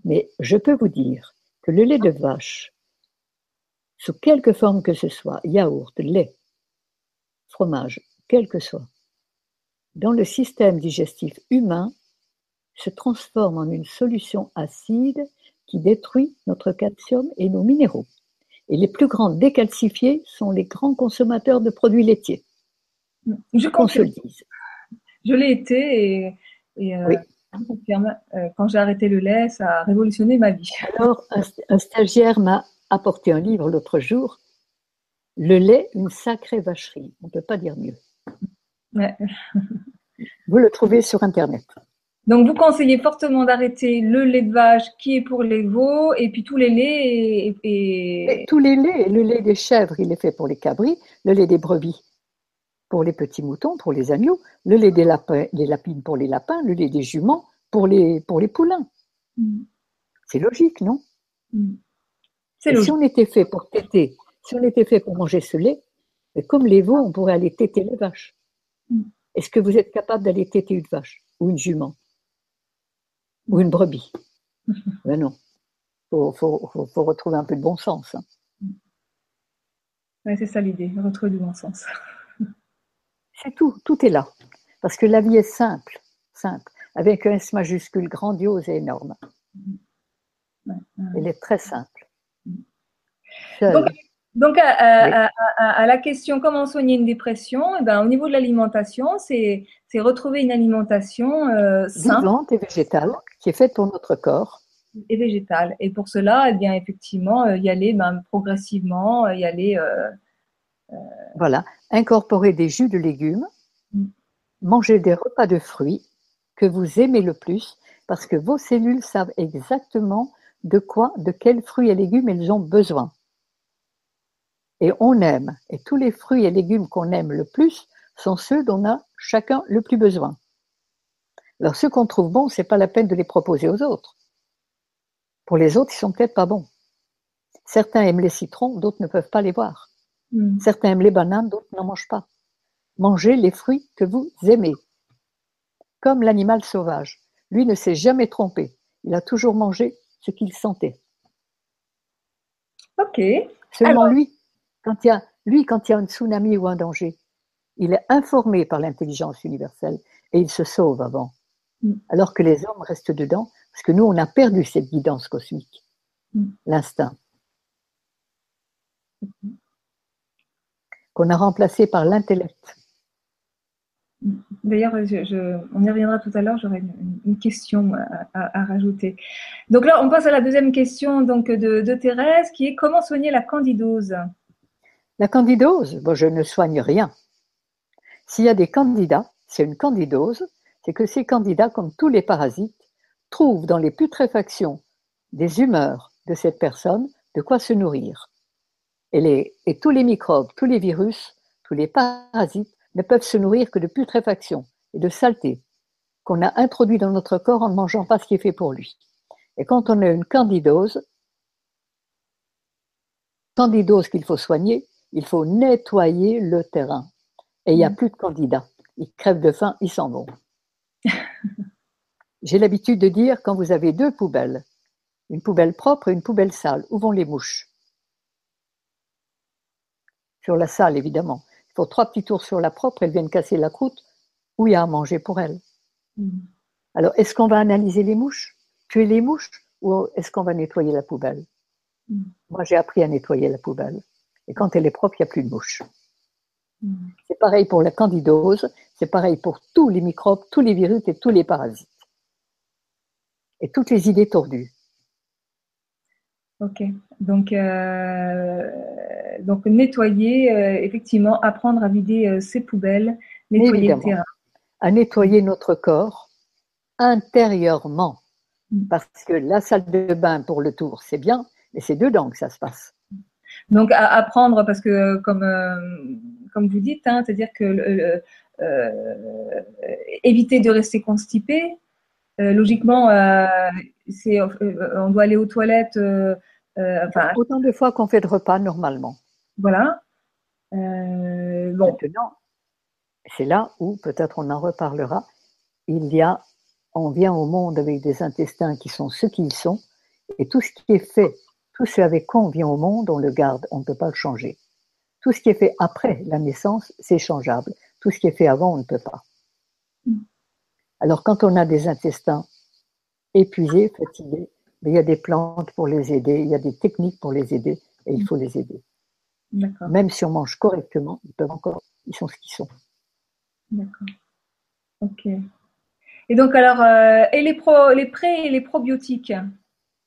Mais je peux vous dire que le lait de vache sous quelque forme que ce soit, yaourt, lait, fromage, quel que soit, dans le système digestif humain, se transforme en une solution acide qui détruit notre calcium et nos minéraux. Et les plus grands décalcifiés sont les grands consommateurs de produits laitiers. Je confirme. Je l'ai été et, euh, euh, quand j'ai arrêté le lait, ça a révolutionné ma vie. Alors, un stagiaire m'a apporté un livre l'autre jour, Le lait, une sacrée vacherie. On ne peut pas dire mieux. Vous le trouvez sur Internet. Donc, vous conseillez fortement d'arrêter le lait de vache qui est pour les veaux et puis tous les laits. Et, tous les laits. Le lait des chèvres, il est fait pour les cabris. Le lait des brebis pour les petits moutons, pour les agneaux. Le lait des, lapins, des lapines pour les lapins. Le lait des juments pour les, pour les poulains. Mm. C'est logique, non? Mm si on était fait pour téter, si on était fait pour manger ce lait, comme les veaux, on pourrait aller téter les vaches. Mm. Est-ce que vous êtes capable d'aller téter une vache ou une jument? Ou une brebis Ben non. Il faut, retrouver un peu de bon sens. Hein. c'est ça l'idée, retrouver du bon sens. c'est tout, tout est là. Parce que la vie est simple, simple, avec un S majuscule grandiose et énorme. Elle est très simple. Donc, à, la question comment soigner une dépression, eh ben, au niveau de l'alimentation, c'est retrouver une alimentation euh, vivante et végétale qui est faite pour notre corps. Et végétale. Et pour cela, eh bien, effectivement, euh, y aller ben, progressivement, y aller. Euh, voilà, incorporer des jus de légumes, mm. manger des repas de fruits que vous aimez le plus, parce que vos cellules savent exactement de quoi, de quels fruits et légumes elles ont besoin. Et on aime, et tous les fruits et légumes qu'on aime le plus sont ceux dont on a chacun le plus besoin. Alors ceux qu'on trouve bons, c'est pas la peine de les proposer aux autres. Pour les autres, ils sont peut-être pas bons. Certains aiment les citrons, d'autres ne peuvent pas les voir. Hmm. Certains aiment les bananes, d'autres n'en mangent pas. Mangez les fruits que vous aimez. comme l'animal sauvage. Lui ne s'est jamais trompé. Il a toujours mangé ce qu'il sentait. Ok. Seulement lui, quand il y a, lui, quand il y a un tsunami ou un danger, il est informé par l'intelligence universelle et il se sauve avant. Mm. Alors que les hommes restent dedans, parce que nous, on a perdu cette guidance cosmique, Mm. l'instinct, qu'on a remplacé par l'intellect. D'ailleurs, je- je- on y reviendra tout à l'heure, j'aurai une, une question à, à- à rajouter. Donc là, on passe à la deuxième question donc, de, de Thérèse, qui est comment soigner la candidose? La candidose, bon, je ne soigne rien. S'il y a des candidats, c'est une candidose, c'est que ces candidats, comme tous les parasites, trouvent dans les putréfactions des humeurs de cette personne de quoi se nourrir. Et, tous les microbes, tous les virus, tous les parasites ne peuvent se nourrir que de putréfaction et de saleté qu'on a introduit dans notre corps en ne mangeant pas ce qui est fait pour lui. Et quand on a une candidose, candidose qu'il faut soigner, il faut nettoyer le terrain. Et il n'y a Mm. plus de candidats. Ils crèvent de faim, ils s'en vont. J'ai l'habitude de dire quand vous avez deux poubelles, une poubelle propre et une poubelle sale, où vont les mouches? Sur la sale, évidemment. Il faut trois petits tours sur la propre, elles viennent casser la croûte, où il y a à manger pour elles. Mm. Alors, est-ce qu'on va analyser les mouches? Tuer les mouches? Ou est-ce qu'on va nettoyer la poubelle? Mm. Moi, j'ai appris à nettoyer la poubelle. Et quand elle est propre, il n'y a plus de mouches. Mm. C'est pareil pour la candidose, c'est pareil pour tous les microbes, tous les virus et tous les parasites. Et toutes les idées tordues. Ok. Donc, euh, donc nettoyer, euh, effectivement, apprendre à vider euh, ses poubelles, nettoyer le terrain. À nettoyer notre corps intérieurement. Mm. Parce que la salle de bain pour le tour, c'est bien, mais c'est dedans que ça se passe. Donc, à apprendre, parce que comme, euh, comme vous dites, hein, c'est-à-dire que le- le- euh, éviter de rester constipé, euh, logiquement, c'est, on doit aller aux toilettes, enfin, Autant de fois qu'on fait de repas normalement. voilà. Bon, Maintenant, c'est là où peut-être on en reparlera. Il y a, on vient au monde avec des intestins qui sont ce qu'ils sont, et tout ce qui est fait, tout ce avec quoi on vient au monde, on le garde, on ne peut pas le changer. Tout ce qui est fait après la naissance, c'est changeable. Tout ce qui est fait avant, on ne peut pas. Mm. Alors quand on a des intestins épuisés, fatigués, mais il y a des plantes pour les aider, il y a des techniques pour les aider, et il faut les aider. Même si on mange correctement, ils peuvent encore, ils sont ce qu'ils sont. d'accord. Ok. Et donc, alors, euh, et les, pro, les pré et les probiotiques?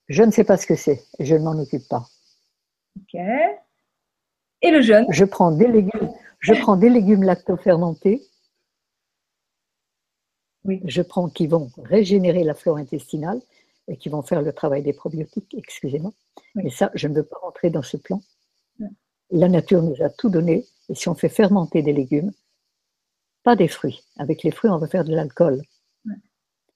Je ne sais pas ce que c'est, et je ne m'en occupe pas. Ok. Et le jeûne? Je prends des légumes, je prends des légumes lactofermentés. Oui. Je prends qui vont régénérer la flore intestinale et qui vont faire le travail des probiotiques, excusez-moi. Oui. Mais ça, je ne veux pas rentrer dans ce plan. La nature nous a tout donné, et si on fait fermenter des légumes, pas des fruits. Avec les fruits, on va faire de l'alcool. Ouais.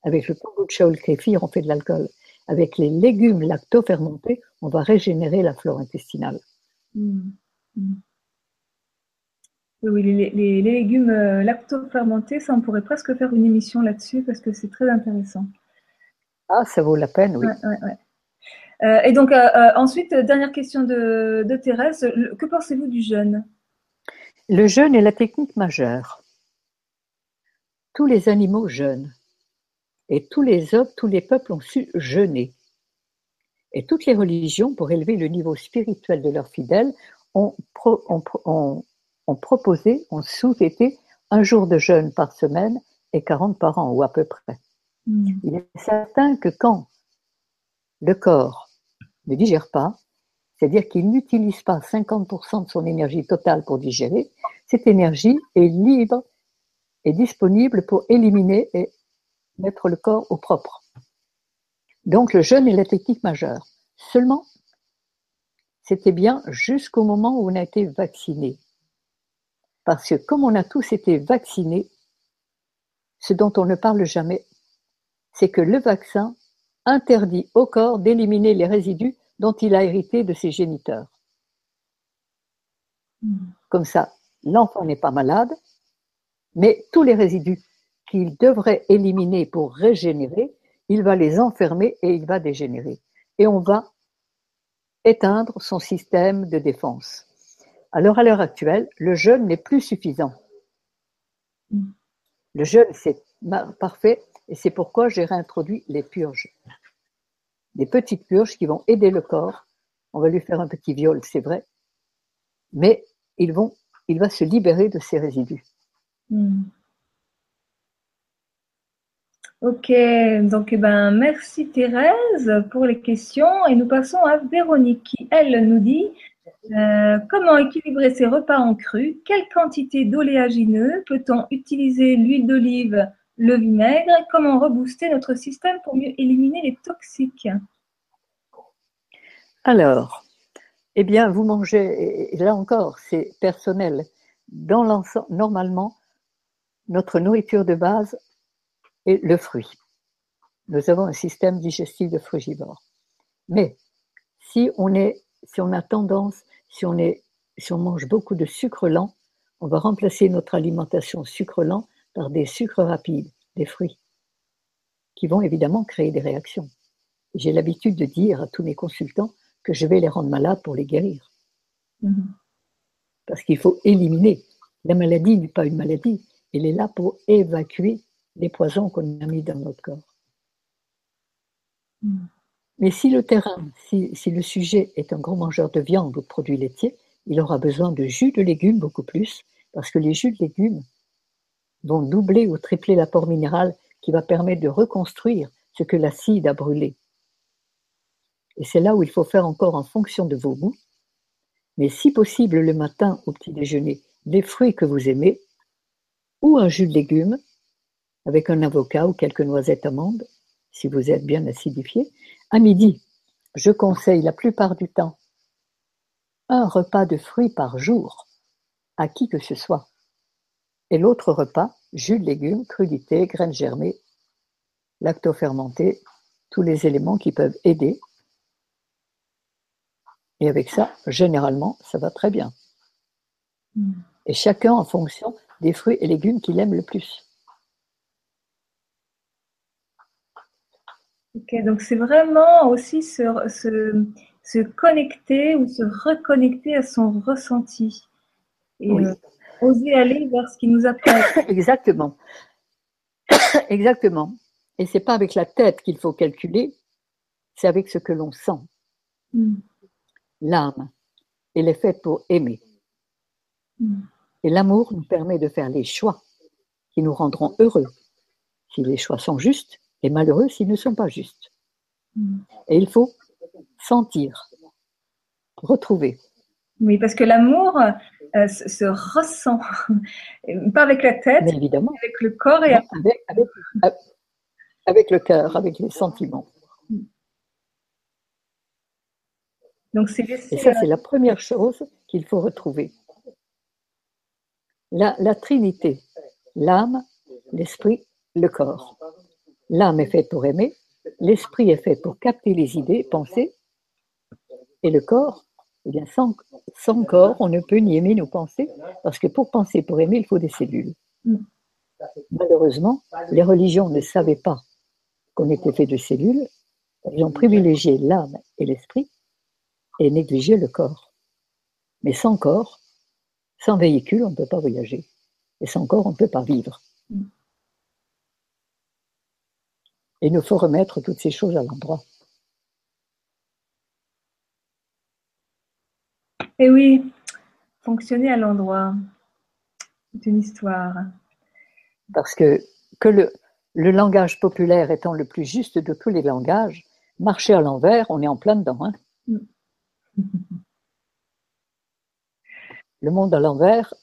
Avec le kombucha ou le kéfir, on fait de l'alcool. Avec les légumes lactofermentés, on va régénérer la flore intestinale. Hmm. Hmm. Oui, les, les- les légumes euh, lactofermentés, ça, on pourrait presque faire une émission là-dessus parce que c'est très intéressant. Ah, ça vaut la peine, oui. Ouais, ouais, ouais. Euh, et donc, euh, ensuite, dernière question de, de Thérèse. Le- que pensez-vous du jeûne? Le jeûne est la technique majeure. Tous les animaux jeûnent. Et tous les hommes, tous les peuples ont su jeûner. Et toutes les religions, pour élever le niveau spirituel de leurs fidèles, ont, pro- ont pro- ont- ont proposé, ont souhaité un jour de jeûne par semaine et 40 par an, ou à peu près. Hmm. Il est certain que quand le corps ne digère pas, c'est-à-dire qu'il n'utilise pas 50% de son énergie totale pour digérer, cette énergie est libre et disponible pour éliminer et mettre le corps au propre. Donc le jeûne est la technique majeure. Seulement, c'était bien jusqu'au moment où on a été vacciné. Parce que comme on a tous été vaccinés, ce dont on ne parle jamais, c'est que le vaccin interdit au corps d'éliminer les résidus dont il a hérité de ses géniteurs. Hmm. Comme ça, l'enfant n'est pas malade, mais tous les résidus qu'il devrait éliminer pour régénérer, il va les enfermer et il va dégénérer. Et on va éteindre son système de défense. Alors à l'heure actuelle, le jeûne n'est plus suffisant. Mm. Le jeûne, c'est parfait et c'est pourquoi j'ai réintroduit les purges. Des petites purges qui vont aider le corps. On va lui faire un petit viol, c'est vrai, mais ils vont, il va se libérer de ces résidus. Mm. Ok, donc eh ben, merci Thérèse pour les questions. Et nous passons à Véronique qui, elle, nous dit euh, comment équilibrer ses repas en cru Quelle quantité d'oléagineux Peut-on utiliser l'huile d'olive, le vinaigre? Comment rebooster notre système pour mieux éliminer les toxiques? Alors, eh bien, vous mangez, et là encore, c'est personnel. Dans l'ensemble, normalement, notre nourriture de base est le fruit. Nous avons un système digestif de frugivore. Mais si on, est, si on a tendance, si on, est, si on mange beaucoup de sucre lent, on va remplacer notre alimentation sucre lent par des sucres rapides, des fruits, qui vont évidemment créer des réactions. J'ai l'habitude de dire à tous mes consultants que je vais les rendre malades pour les guérir. Mm-hmm. Parce qu'il faut éliminer. La maladie n'est pas une maladie, elle est là pour évacuer les poisons qu'on a mis dans notre corps. Mm. Mais si le terrain, si, si, le sujet est un gros mangeur de viande ou de produits laitiers, il aura besoin de jus de légumes beaucoup plus, parce que les jus de légumes vont doubler ou tripler l'apport minéral qui va permettre de reconstruire ce que l'acide a brûlé. Et c'est là où il faut faire encore en fonction de vos goûts. Mais si possible le matin au petit déjeuner, des fruits que vous aimez, ou un jus de légumes, avec un avocat ou quelques noisettes amandes, si vous êtes bien acidifié. À midi, je conseille la plupart du temps un repas de fruits par jour à qui que ce soit. Et l'autre repas, jus de légumes, crudités, graines germées, lactofermentés, tous les éléments qui peuvent aider. Et avec ça, généralement, ça va très bien. Mm. Et chacun en fonction des fruits et légumes qu'il aime le plus. Ok, donc c'est vraiment aussi se, se, se, connecter ou se reconnecter à son ressenti. Et euh, oser aller vers ce qui nous appelle. Exactement. Exactement. Et c'est pas avec la tête qu'il faut calculer, c'est avec ce que l'on sent. Hmm. L'âme, elle est faite pour aimer. Hmm. Et l'amour nous permet de faire les choix qui nous rendront heureux. Si les choix sont justes, et malheureux s'ils ne sont pas justes. Mm. Et il faut sentir, retrouver. Oui, parce que l'amour euh, se ressent, pas avec la tête, mais évidemment. avec le corps et avec, avec, le cœur, avec les sentiments. Donc c'est et ça, c'est la première chose qu'il faut retrouver. La, la Trinité, l'âme, l'esprit, le corps. L'âme est faite pour aimer, l'esprit est fait pour capter les idées, penser, et le corps, eh bien sans, sans corps, on ne peut ni aimer ni penser, parce que pour penser, pour aimer, il faut des cellules. Malheureusement, les religions ne savaient pas qu'on était fait de cellules, elles ont privilégié l'âme et l'esprit et négligé le corps. Mais sans corps, sans véhicule, on ne peut pas voyager. Et sans corps, on ne peut pas vivre. Et il nous faut remettre toutes ces choses à l'endroit. Eh oui, fonctionner à l'endroit, c'est une histoire. Parce que, que le, le, langage populaire étant le plus juste de tous les langages, marcher à l'envers, on est en plein dedans. Hein. Mm. le monde à l'envers,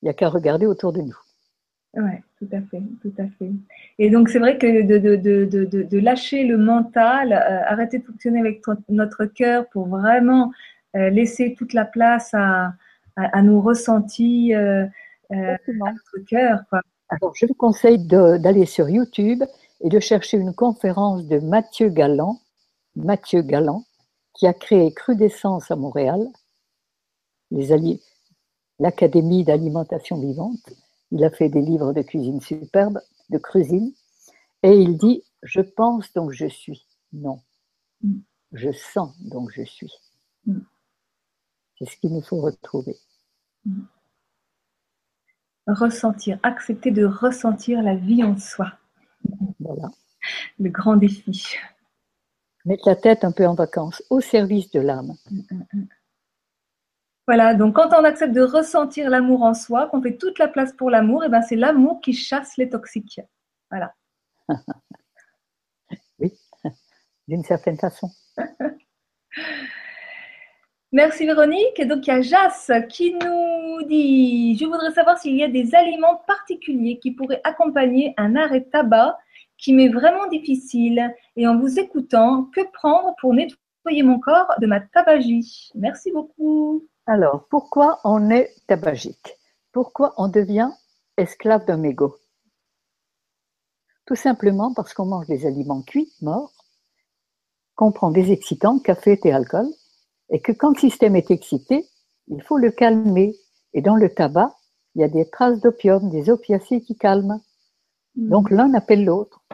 il n'y a qu'à regarder autour de nous. Oui, tout à fait, tout à fait. Et donc, c'est vrai que de, de, de, de, lâcher le mental, euh, arrêter de fonctionner avec notre cœur pour vraiment euh, laisser toute la place à, à, nos ressentis, euh, à notre cœur. Alors, je vous conseille d'aller sur YouTube et de chercher une conférence de Mathieu Galland, Mathieu Galland, qui a créé Crudescence à Montréal, l'Académie d'alimentation vivante il a fait des livres de cuisine superbes. de crusine, et il dit Je pense donc je suis. Non. Mm. Je sens donc je suis. Mm. C'est ce qu'il nous faut retrouver. Ressentir, accepter de ressentir la vie en soi. Voilà. Le grand défi. Mettre la tête un peu en vacances, au service de l'âme. Voilà, donc quand on accepte de ressentir l'amour en soi, qu'on fait toute la place pour l'amour, et ben c'est l'amour qui chasse les toxiques. Voilà. oui, d'une certaine façon. Merci Véronique. Et donc il y a Jas qui nous dit Je voudrais savoir s'il y a des aliments particuliers qui pourraient accompagner un arrêt tabac qui m'est vraiment difficile. Et en vous écoutant, que prendre pour nettoyer mon corps de ma tabagie? Merci beaucoup. Alors, pourquoi on est tabagique? Pourquoi on devient esclave d'un mégot? Tout simplement parce qu'on mange des aliments cuits, morts, qu'on prend des excitants, café, thé, alcool, et que quand le système est excité, il faut le calmer. Et dans le tabac, il y a des traces d'opium, des opiacés qui calment. Mm. Donc l'un appelle l'autre.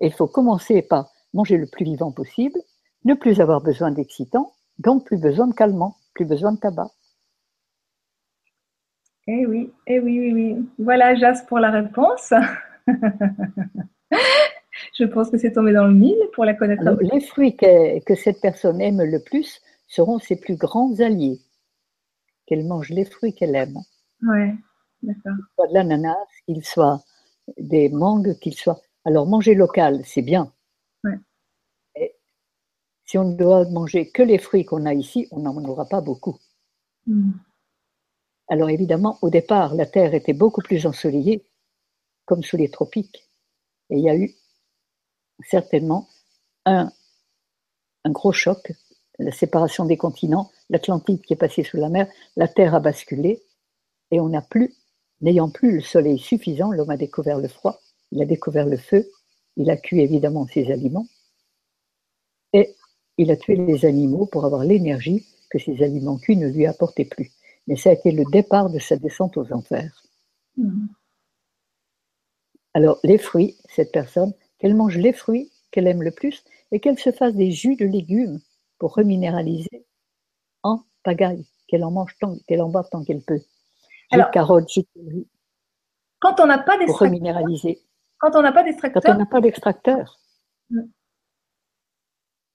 Et il faut commencer par manger le plus vivant possible, ne plus avoir besoin d'excitants, donc plus besoin de calmant, plus besoin de tabac. Eh oui, eh oui, oui, oui. Voilà, Jas, pour la réponse. Je pense que c'est tombé dans le mille pour la connaître. Alors, les fruits que, que cette personne aime le plus seront ses plus grands alliés. Qu'elle mange les fruits qu'elle aime. Ouais, d'accord. Qu'il soit de l'ananas, qu'il soit des mangues, qu'il soit. Alors, manger local, c'est bien. Si on ne doit manger que les fruits qu'on a ici, on n'en aura pas beaucoup. Mm. Alors, évidemment, au départ, la Terre était beaucoup plus ensoleillée, comme sous les tropiques. Et il y a eu certainement un, un gros choc, la séparation des continents, l'Atlantique qui est passé sous la mer, la Terre a basculé, et on n'a plus, n'ayant plus le soleil suffisant, l'homme a découvert le froid, il a découvert le feu, il a cuit évidemment ses aliments, et il a tué les animaux pour avoir l'énergie que ces aliments cuits ne lui apportaient plus. Mais ça a été le départ de sa descente aux enfers. Mm. Alors, les fruits, cette personne, qu'elle mange les fruits qu'elle aime le plus et qu'elle se fasse des jus de légumes pour reminéraliser en pagaille, qu'elle en mange tant, qu'elle en boive tant qu'elle peut. Jus Alors, de carotte, jus de riz, Quand on n'a pas pour d'extracteur, reminéraliser. quand on n'a pas Quand on d'extracteur, n'a pas d'extracteur.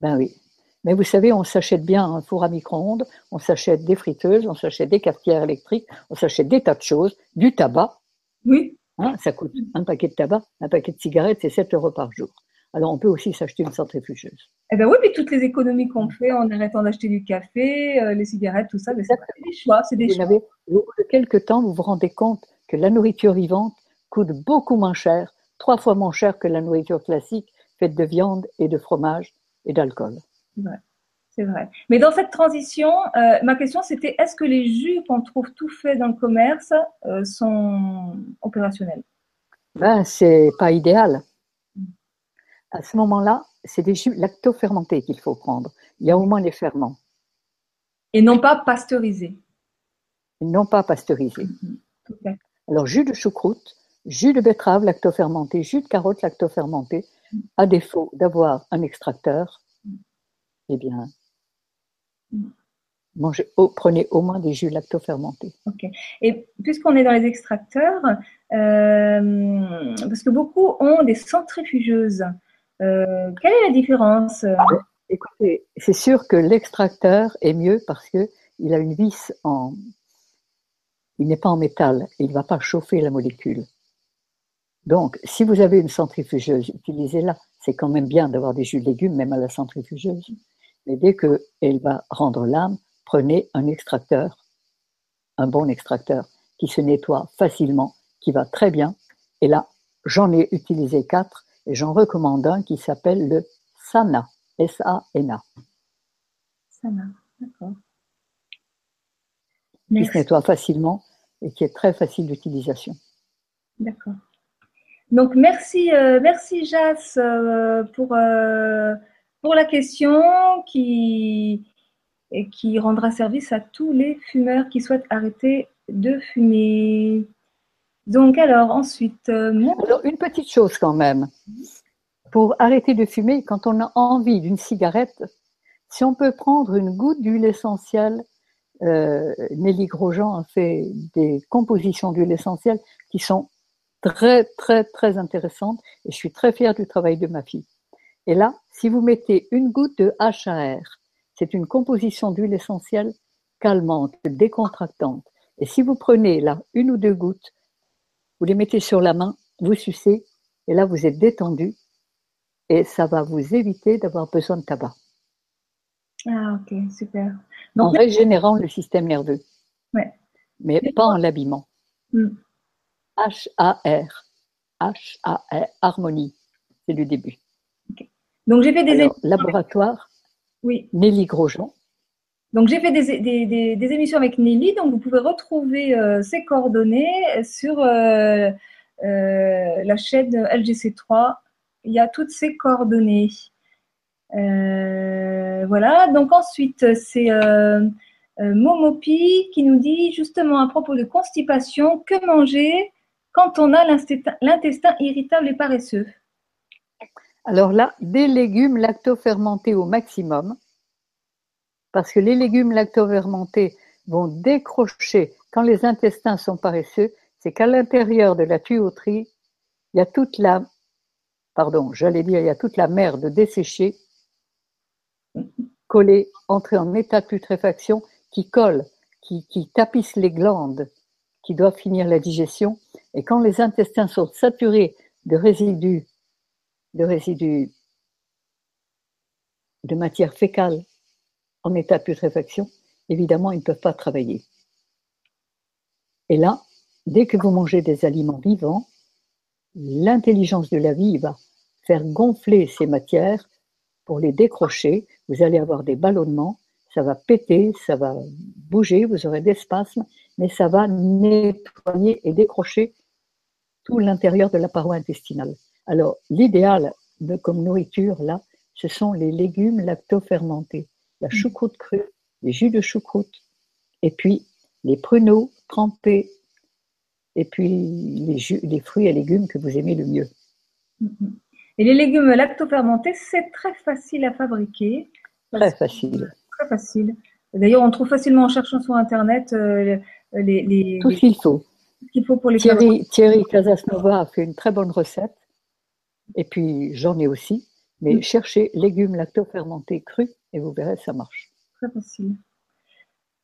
Ben oui. Mais vous savez, on s'achète bien un four à micro-ondes, on s'achète des friteuses, on s'achète des cafetières électriques, on s'achète des tas de choses, du tabac. oui, Hein, ça coûte un paquet de tabac, un paquet de cigarettes, c'est 7 euros par jour. Alors on peut aussi s'acheter une centrifugeuse. eh ben oui, mais toutes les économies qu'on fait en arrêtant d'acheter du café, euh, les cigarettes, tout ça, mais c'est des choix, c'est des Vous choix. n'avez, au bout de quelques temps, vous vous rendez compte que la nourriture vivante coûte beaucoup moins cher, trois fois moins cher que la nourriture classique faite de viande et de fromage et d'alcool. C'est vrai. Mais dans cette transition, euh, ma question c'était est-ce que les jus qu'on trouve tout faits dans le commerce euh, sont opérationnels Ben, c'est pas idéal. À ce moment-là, c'est des jus lactofermentés qu'il faut prendre. Il y a au moins les ferments, et non pas pasteurisés et non pas pasteurisés. Fait. Alors, jus de choucroute, jus de betterave lactofermenté, jus de carotte lactofermenté, à défaut d'avoir un extracteur, eh bien, mangez, au- prenez au moins des jus lactofermentés. Ok. Et puisqu'on est dans les extracteurs, euh, parce que beaucoup ont des centrifugeuses, euh, quelle est la différence? Écoutez, c'est sûr que l'extracteur est mieux parce que il a une vis en, il n'est pas en métal, il ne va pas chauffer la molécule. Donc, si vous avez une centrifugeuse, utilisez-la. C'est quand même bien d'avoir des jus de légumes, même à la centrifugeuse. Mais dès qu'elle va rendre l'âme, prenez un extracteur, un bon extracteur, qui se nettoie facilement, qui va très bien. Et là, j'en ai utilisé quatre, et j'en recommande un qui s'appelle le Sana. S-A-N-A, Ça va, d'accord. qui se nettoie facilement et qui est très facile d'utilisation. D'accord. Donc merci, euh, merci Jas euh, pour, euh, pour la question qui, rendra service à tous les fumeurs qui souhaitent arrêter de fumer. Donc alors ensuite, alors une petite chose quand même. Pour arrêter de fumer, quand on a envie d'une cigarette, si on peut prendre une goutte d'huile essentielle, euh, Nelly Grosjean a fait des compositions d'huile essentielle qui sont très, très, très intéressantes et je suis très fière du travail de ma fille. Et là, si vous mettez une goutte de HAR, c'est une composition d'huile essentielle calmante, décontractante. Et si vous prenez là une ou deux gouttes, vous les mettez sur la main, vous sucez, et là vous êtes détendu, et ça va vous éviter d'avoir besoin de tabac. Ah, ok, super. en régénérant le système nerveux. Ouais. Mais pas en l'abîmant. H-A-R. H-A-R. Harmonie. C'est le début. Donc, j'ai fait des laboratoire. Oui. Nelly Grosjean. Donc, j'ai fait des, des, émissions avec Nelly. Donc, vous pouvez retrouver euh, ses coordonnées sur euh, euh, la chaîne LGC3. Il y a toutes ses coordonnées. Euh, voilà, donc ensuite, c'est Momopi qui nous dit justement à propos de constipation, que manger quand on a l'intestin irritable et paresseux? Alors là, des légumes lactofermentés au maximum, parce que les légumes lactofermentés vont décrocher quand les intestins sont paresseux, c'est qu'à l'intérieur de la tuyauterie, il y a toute la, pardon, j'allais dire, il y a toute la merde desséchée collé, entrer en état de putréfaction, qui colle, qui, qui tapisse les glandes, qui doivent finir la digestion. Et quand les intestins sont saturés de résidus, de résidus de matière fécale en état de putréfaction, évidemment, ils ne peuvent pas travailler. Et là, dès que vous mangez des aliments vivants, l'intelligence de la vie va faire gonfler ces matières pour les décrocher, vous allez avoir des ballonnements, ça va péter, ça va bouger, vous aurez des spasmes, mais ça va nettoyer et décrocher tout l'intérieur de la paroi intestinale. Alors, l'idéal comme nourriture, là, ce sont les légumes lactofermentés, la mm. choucroute crue, les jus de choucroute, et puis les pruneaux trempés, et puis les, jus, les fruits et légumes que vous aimez le mieux. Mm-hmm. Et les légumes lactofermentés, c'est très facile à fabriquer. Très facile. Très facile. D'ailleurs, on trouve facilement en cherchant sur Internet euh, les, Tout ce qu'il faut. qu'il faut pour les Thierry, Thierry Casasnova a fait une très bonne recette. Et puis, j'en ai aussi. Mais mm. cherchez légumes lactofermentés crus et vous verrez, ça marche. Très facile.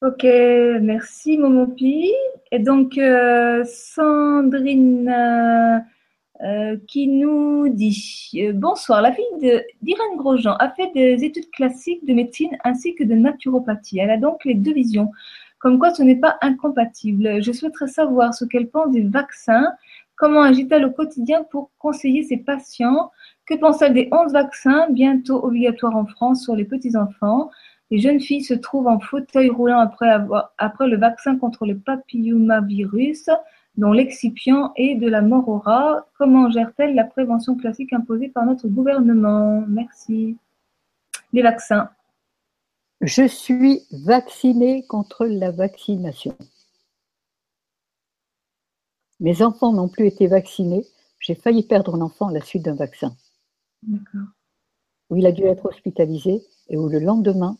Ok, merci Momopi. Et donc, euh, Sandrine. Euh, euh, qui nous dit euh, Bonsoir, la fille d'Irène Grosjean a fait des études classiques de médecine ainsi que de naturopathie. Elle a donc les deux visions, comme quoi ce n'est pas incompatible. Je souhaiterais savoir ce qu'elle pense des vaccins, comment agit-elle au quotidien pour conseiller ses patients, que pense-t-elle des 11 vaccins bientôt obligatoires en France sur les petits-enfants les jeunes filles se trouvent en fauteuil roulant après, le vaccin contre le papillomavirus dont l'excipient est de la morora. Comment gère-t-elle la prévention classique imposée par notre gouvernement? Merci. Les vaccins. Je suis vaccinée contre la vaccination. Mes enfants n'ont plus été vaccinés. J'ai failli perdre un enfant à la suite d'un vaccin. D'accord. Où il a dû être hospitalisé et où le lendemain,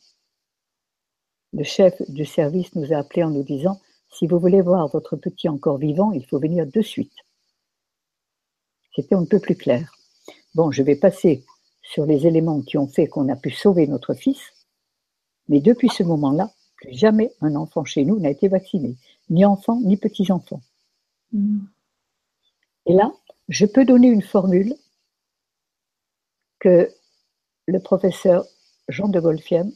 le chef du service nous a appelés en nous disant si vous voulez voir votre petit encore vivant, il faut venir de suite. C'était un peu plus clair. Bon, je vais passer sur les éléments qui ont fait qu'on a pu sauver notre fils, mais depuis ce moment-là, plus jamais un enfant chez nous n'a été vacciné, ni enfant, ni petits-enfants. Et là, je peux donner une formule que le professeur Jean de Golfiem,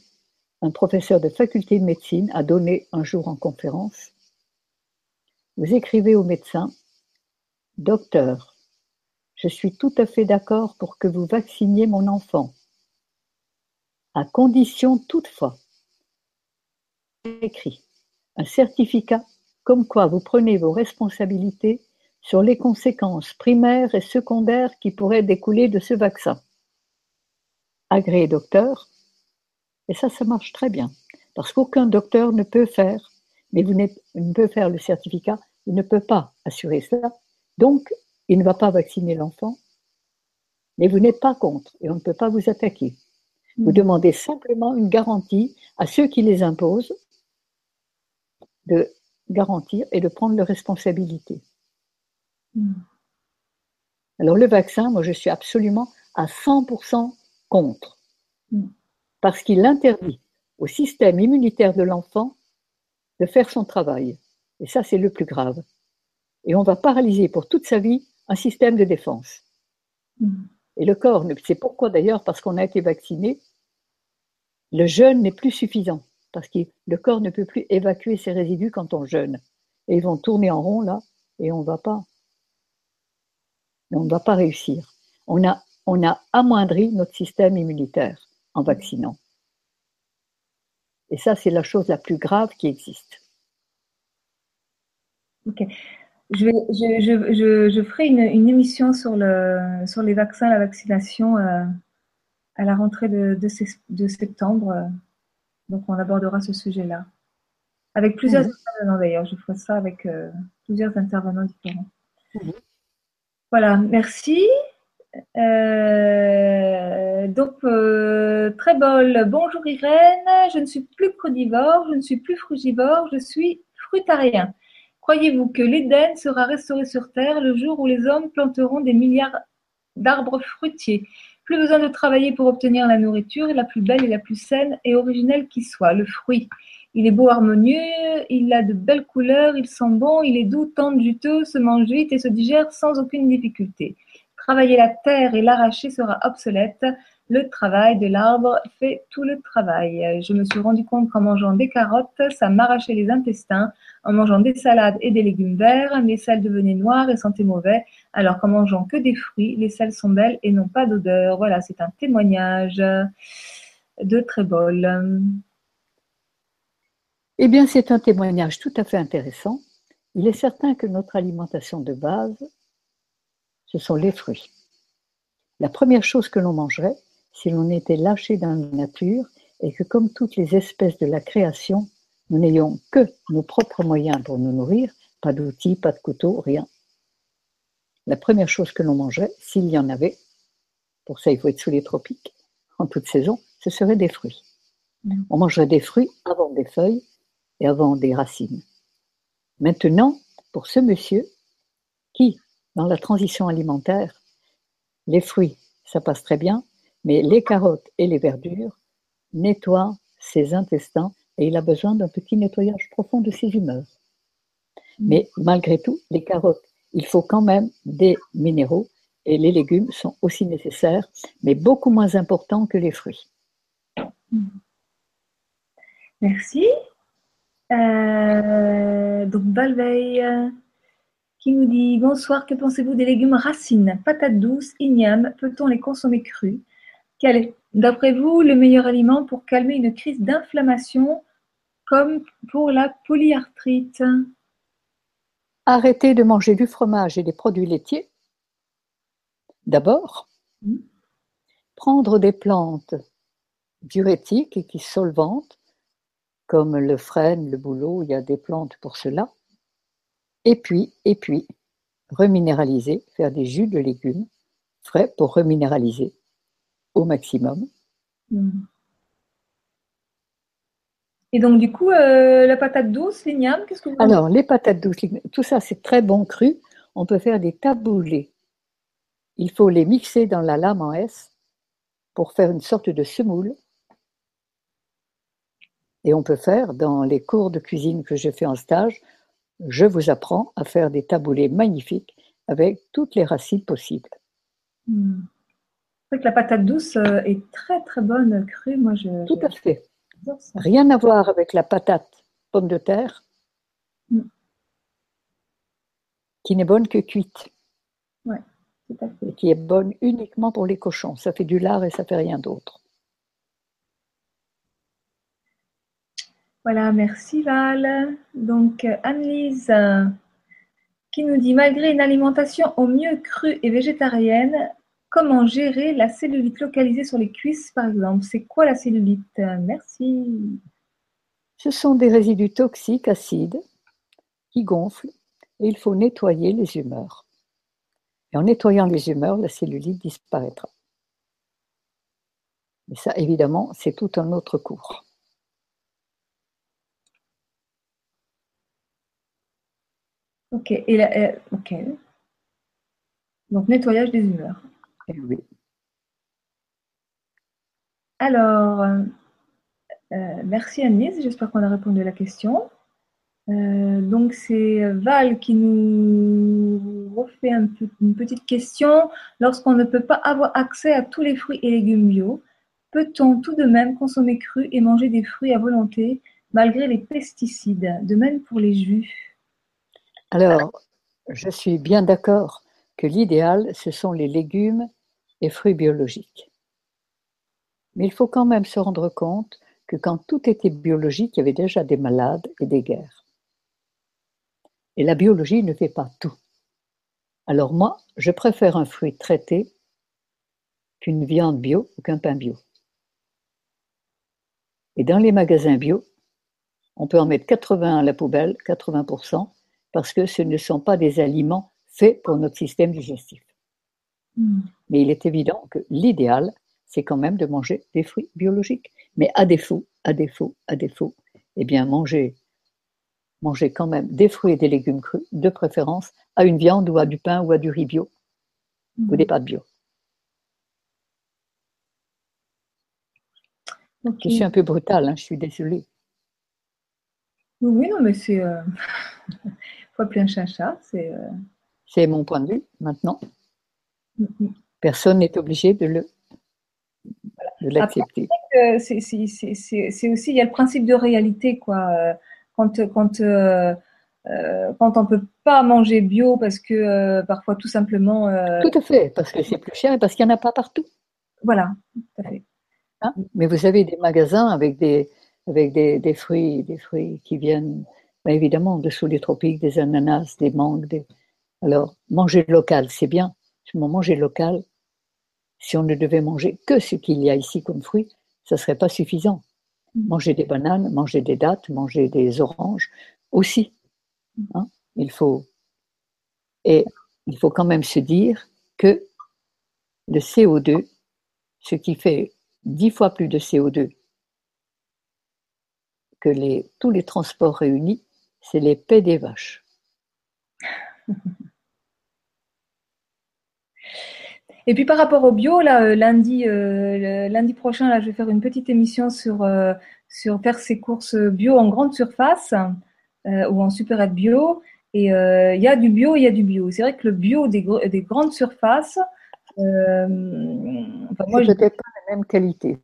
un professeur de faculté de médecine, a donné un jour en conférence. Vous écrivez au médecin Docteur, je suis tout à fait d'accord pour que vous vacciniez mon enfant, à condition toutefois, écrit, un certificat comme quoi vous prenez vos responsabilités sur les conséquences primaires et secondaires qui pourraient découler de ce vaccin. Agréé docteur, et ça, ça marche très bien, parce qu'aucun docteur ne peut faire mais vous ne pouvez faire le certificat Il ne peut pas assurer cela. Donc, il ne va pas vacciner l'enfant. Mais vous n'êtes pas contre et on ne peut pas vous attaquer. Vous mm. demandez simplement une garantie à ceux qui les imposent de garantir et de prendre leurs responsabilités. Mm. Alors le vaccin, moi je suis absolument à 100% contre, mm. parce qu'il interdit au système immunitaire de l'enfant de faire son travail. Et ça, c'est le plus grave. Et on va paralyser pour toute sa vie un système de défense. Et le corps, c'est pourquoi d'ailleurs, parce qu'on a été vacciné, le jeûne n'est plus suffisant, parce que le corps ne peut plus évacuer ses résidus quand on jeûne. Et ils vont tourner en rond là, et on ne va pas. On ne va pas réussir. On a, on a amoindri notre système immunitaire en vaccinant. Et ça, c'est la chose la plus grave qui existe. Ok. Je, je, je, ferai une, émission sur, le, sur les vaccins, la vaccination euh, à la rentrée de, de, septembre. Euh. donc, on abordera ce sujet-là. Avec plusieurs mhm. intervenants d'ailleurs. Je ferai ça avec euh, plusieurs intervenants différents. Mhm. Voilà, merci. donc, très bol. Bonjour Irène. Je ne suis plus crudivore, je ne suis plus frugivore, je suis frutarien. Croyez-vous que l'Éden sera restauré sur terre le jour où les hommes planteront des milliards d'arbres fruitiers? Plus besoin de travailler pour obtenir la nourriture, la plus belle et la plus saine et originelle qui soit, le fruit. Il est beau, harmonieux, il a de belles couleurs, il sent bon, il est doux, tendre, juteux, se mange vite et se digère sans aucune difficulté. Travailler la terre et l'arracher sera obsolète. Le travail de l'arbre fait tout le travail. Je me suis rendu compte qu'en mangeant des carottes, ça m'arrachait les intestins. En mangeant des salades et des légumes verts, mes selles devenaient noires et sentaient mauvais. Alors qu'en mangeant que des fruits, les selles sont belles et n'ont pas d'odeur. Voilà, c'est un témoignage de Trébol. Eh bien, c'est un témoignage tout à fait intéressant. Il est certain que notre alimentation de base, ce sont les fruits. La première chose que l'on mangerait, si l'on était lâché dans la nature et que comme toutes les espèces de la création, nous n'ayons que nos propres moyens pour nous nourrir, pas d'outils, pas de couteau, rien. La première chose que l'on mangerait, s'il y en avait, pour ça il faut être sous les tropiques, en toute saison, ce serait des fruits. Mm. On mangerait des fruits avant des feuilles et avant des racines. Maintenant, pour ce monsieur qui, dans la transition alimentaire, les fruits, ça passe très bien, mais les carottes et les verdures nettoient ses intestins et il a besoin d'un petit nettoyage profond de ses humeurs. Mm. Mais malgré tout, les carottes, il faut quand même des minéraux et les légumes sont aussi nécessaires, mais beaucoup moins importants que les fruits. Merci. Euh, donc Balveille qui nous dit Bonsoir, que pensez-vous des légumes racines, patates douces, ignames Peut-on les consommer crus quel est, d'après vous, le meilleur aliment pour calmer une crise d'inflammation comme pour la polyarthrite? Arrêtez de manger du fromage et des produits laitiers. D'abord, mmh. prendre des plantes diurétiques et qui solvantes, comme le frêne, le bouleau, il y a des plantes pour cela. Et puis, et puis, reminéraliser, faire des jus de légumes frais pour reminéraliser au maximum. Hmm. Et donc, du coup, euh, la patate douce, l'igname, qu'est-ce que vous Alors, les patates douces, tout ça, c'est très bon cru. On peut faire des taboulés. Il faut les mixer dans la lame en S pour faire une sorte de semoule. Et on peut faire, dans les cours de cuisine que j'ai fait en stage, je vous apprends à faire des taboulés magnifiques avec toutes les racines possibles. Hmm que la patate douce euh, est très très bonne crue. Moi, je, Tout à fait. Rien à voir avec la patate pomme de terre, mm. qui n'est bonne que cuite. Ouais, tout à fait. Et qui est bonne uniquement pour les cochons. Ça fait du lard et ça fait rien d'autre. Voilà, merci Val. Donc, Annelise qui nous dit malgré une alimentation au mieux crue et végétarienne, Comment gérer la cellulite localisée sur les cuisses, par exemple C'est quoi la cellulite? Merci. Ce sont des résidus toxiques acides qui gonflent et il faut nettoyer les humeurs. Et en nettoyant les humeurs, la cellulite disparaîtra. Mais ça, évidemment, c'est tout un autre cours. Ok. Et euh, ok. Donc, nettoyage des humeurs. Alors, euh, euh, merci Agnès, j'espère qu'on a répondu à la question. donc, c'est Val qui nous refait une petite question. Lorsqu'on ne peut pas avoir accès à tous les fruits et légumes bio, peut-on tout de même consommer cru et manger des fruits à volonté malgré les pesticides? De même pour les jus. Alors, je suis bien d'accord que l'idéal, ce sont les légumes et fruits biologiques. Mais il faut quand même se rendre compte que quand tout était biologique, il y avait déjà des malades et des guerres. Et la biologie ne fait pas tout. Alors moi, je préfère un fruit traité qu'une viande bio ou qu'un pain bio. Et dans les magasins bio, on peut en mettre 80 à la poubelle, 80%, parce que ce ne sont pas des aliments faits pour notre système digestif. Hmm. Mais il est évident que l'idéal, c'est quand même de manger des fruits biologiques. Mais à défaut, à défaut, à défaut, eh bien, manger, manger quand même des fruits et des légumes crus, de préférence, à une viande ou à du pain ou à du riz bio, ou hmm. des pâtes bio. Je suis un peu brutale, hein, je suis désolée. Oui, non, mais c'est. Euh... faut appeler un chat C'est euh, C'est mon point de vue maintenant. Mm-hmm. Personne n'est obligé de le l'accepter. C'est aussi, il y a le principe de réalité, quoi. Euh, quand, quand, euh, quand on ne peut pas manger bio parce que parfois tout simplement. Tout à fait, parce que c'est plus cher et parce qu'il n'y en a pas partout. Voilà, tout à fait. Hein? Mais vous avez des magasins avec des, avec des, fruits, des fruits qui viennent ben, évidemment dessous les tropiques, des ananas, des mangues. Des... Alors, manger local, c'est bien. manger local, si on ne devait manger que ce qu'il y a ici comme fruits, ça ne serait pas suffisant. Mm. Manger des bananes, manger des dattes, manger des oranges aussi. Hein? Il faut. Et il faut quand même se dire que le CO2, ce qui fait dix fois plus de CO2 que les, tous les transports réunis, c'est les pets des vaches. Et puis par rapport au bio, là, euh, lundi, euh, lundi prochain, là, je vais faire une petite émission sur, euh, sur faire ses courses bio en grande surface ou en supérette bio. Et il y a du bio, il y a du bio. C'est vrai que le bio des, des grandes surfaces, euh, enfin, peut-être pas la même qualité.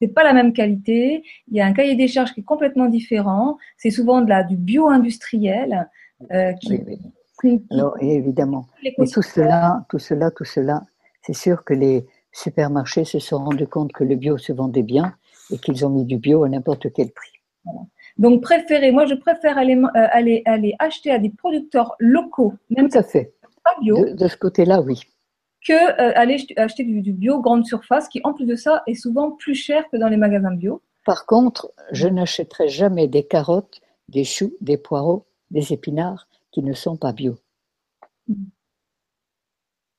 C'est pas la même qualité. Il y a un cahier des charges qui est complètement différent. C'est souvent de la, du bio-industriel. Euh, qui, Alors, évidemment. Mais tout cela, tout cela, tout cela, c'est sûr que les supermarchés se sont rendus compte que le bio se vendait bien et qu'ils ont mis du bio à n'importe quel prix. Donc, préférez, moi, je préfère aller, euh, aller, aller acheter à des producteurs locaux. Même Tout à fait. Pas bio. de ce côté-là, oui que euh, aller acheter du, bio grande surface, qui en plus de ça est souvent plus cher que dans les magasins bio. Par contre, je n'achèterai jamais des carottes, des choux, des poireaux, des épinards qui ne sont pas bio.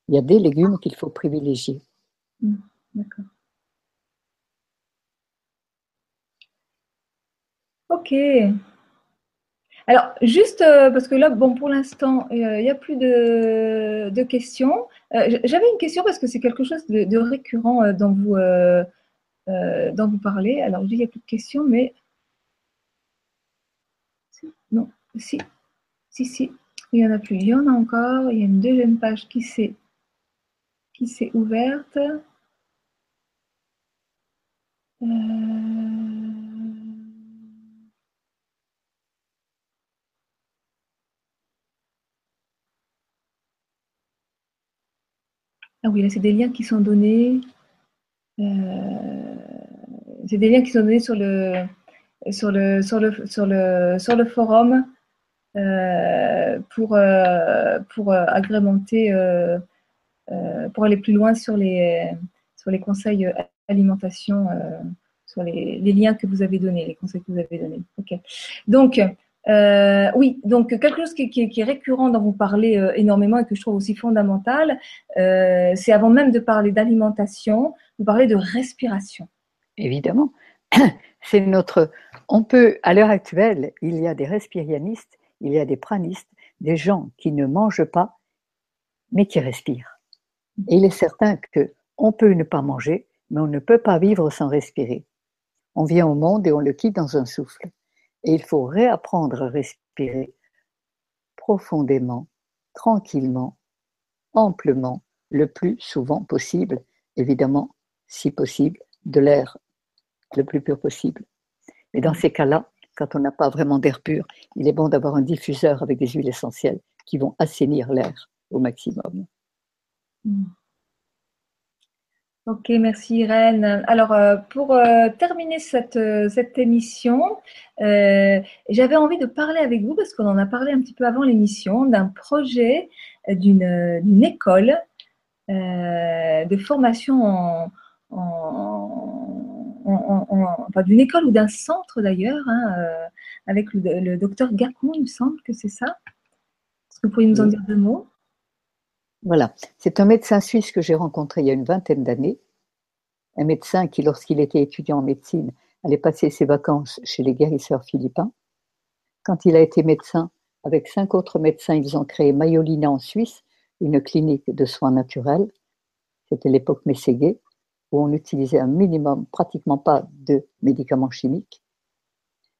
Il y a des légumes qu'il faut privilégier. Mm. D'accord. Ok. Alors, juste euh, parce que là, bon, pour l'instant, il n'y a plus de, questions. Euh, j'avais une question parce que c'est quelque chose de, récurrent euh, dans vous, dont vous parlez. Alors, je dis il n'y a plus de questions, mais. Non, si, si, si, il n'y en a plus. Il y en a encore. Il y a une deuxième page qui s'est qui s'est ouverte. Ah oui, là, c'est des liens qui sont donnés. Euh, c'est des liens qui sont donnés sur le, sur le, sur le, sur le, sur le forum euh, pour, euh, pour agrémenter, pour aller plus loin sur les, sur les conseils alimentation, sur les, les, liens que vous avez donnés, les conseils que vous avez donnés. Ok. Donc, Euh, oui, donc quelque chose qui, est récurrent dont vous parlez euh, énormément et que je trouve aussi fondamental, euh, c'est avant même de parler d'alimentation, vous parlez de respiration. Évidemment, c'est notre. On peut, à l'heure actuelle, il y a des respirianistes, il y a des pranistes, des gens qui ne mangent pas, mais qui respirent. Il est certain que on peut ne pas manger, mais on ne peut pas vivre sans respirer. On vient au monde et on le quitte dans un souffle. Et il faut réapprendre à respirer profondément, tranquillement, amplement, le plus souvent possible, évidemment, si possible, de l'air le plus pur possible. Mais dans ces cas-là, quand on n'a pas vraiment d'air pur, il est bon d'avoir un diffuseur avec des huiles essentielles qui vont assainir l'air au maximum. Hmm. Ok, merci Irène. Alors, euh, pour euh, terminer cette, euh, cette émission, j'avais envie de parler avec vous, parce qu'on en a parlé un petit peu avant l'émission, d'un projet d'une école de formation en, enfin, d'une école ou d'un centre d'ailleurs, hein, avec le, docteur Gacon, il me semble que c'est ça. Est-ce que vous pourriez nous en dire deux mots? Voilà, c'est un médecin suisse que j'ai rencontré il y a une vingtaine d'années, un médecin qui, lorsqu'il était étudiant en médecine, allait passer ses vacances chez les guérisseurs philippins. Quand il a été médecin, avec cinq autres médecins, ils ont créé Mayolina en Suisse, une clinique de soins naturels. C'était l'époque Mességué, où on utilisait un minimum, pratiquement pas de médicaments chimiques.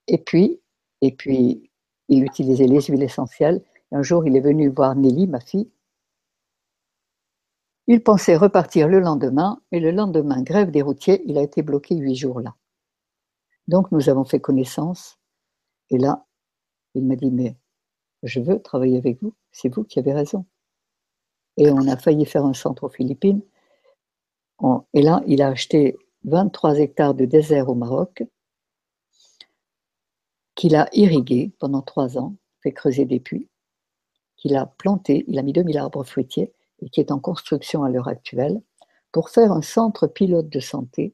Et puis, et puis, il utilisait les huiles essentielles. Un jour, il est venu voir Nelly, ma fille, il pensait repartir le lendemain, et le lendemain, grève des routiers, il a été bloqué huit jours là. Donc nous avons fait connaissance, et là, il m'a dit, mais je veux travailler avec vous, c'est vous qui avez raison. Et on a failli faire un centre aux Philippines. Et là, il a acheté 23 hectares de désert au Maroc, qu'il a irrigué pendant trois ans, fait creuser des puits, qu'il a planté, il a mis 2000 arbres fruitiers, et qui est en construction à l'heure actuelle, pour faire un centre pilote de santé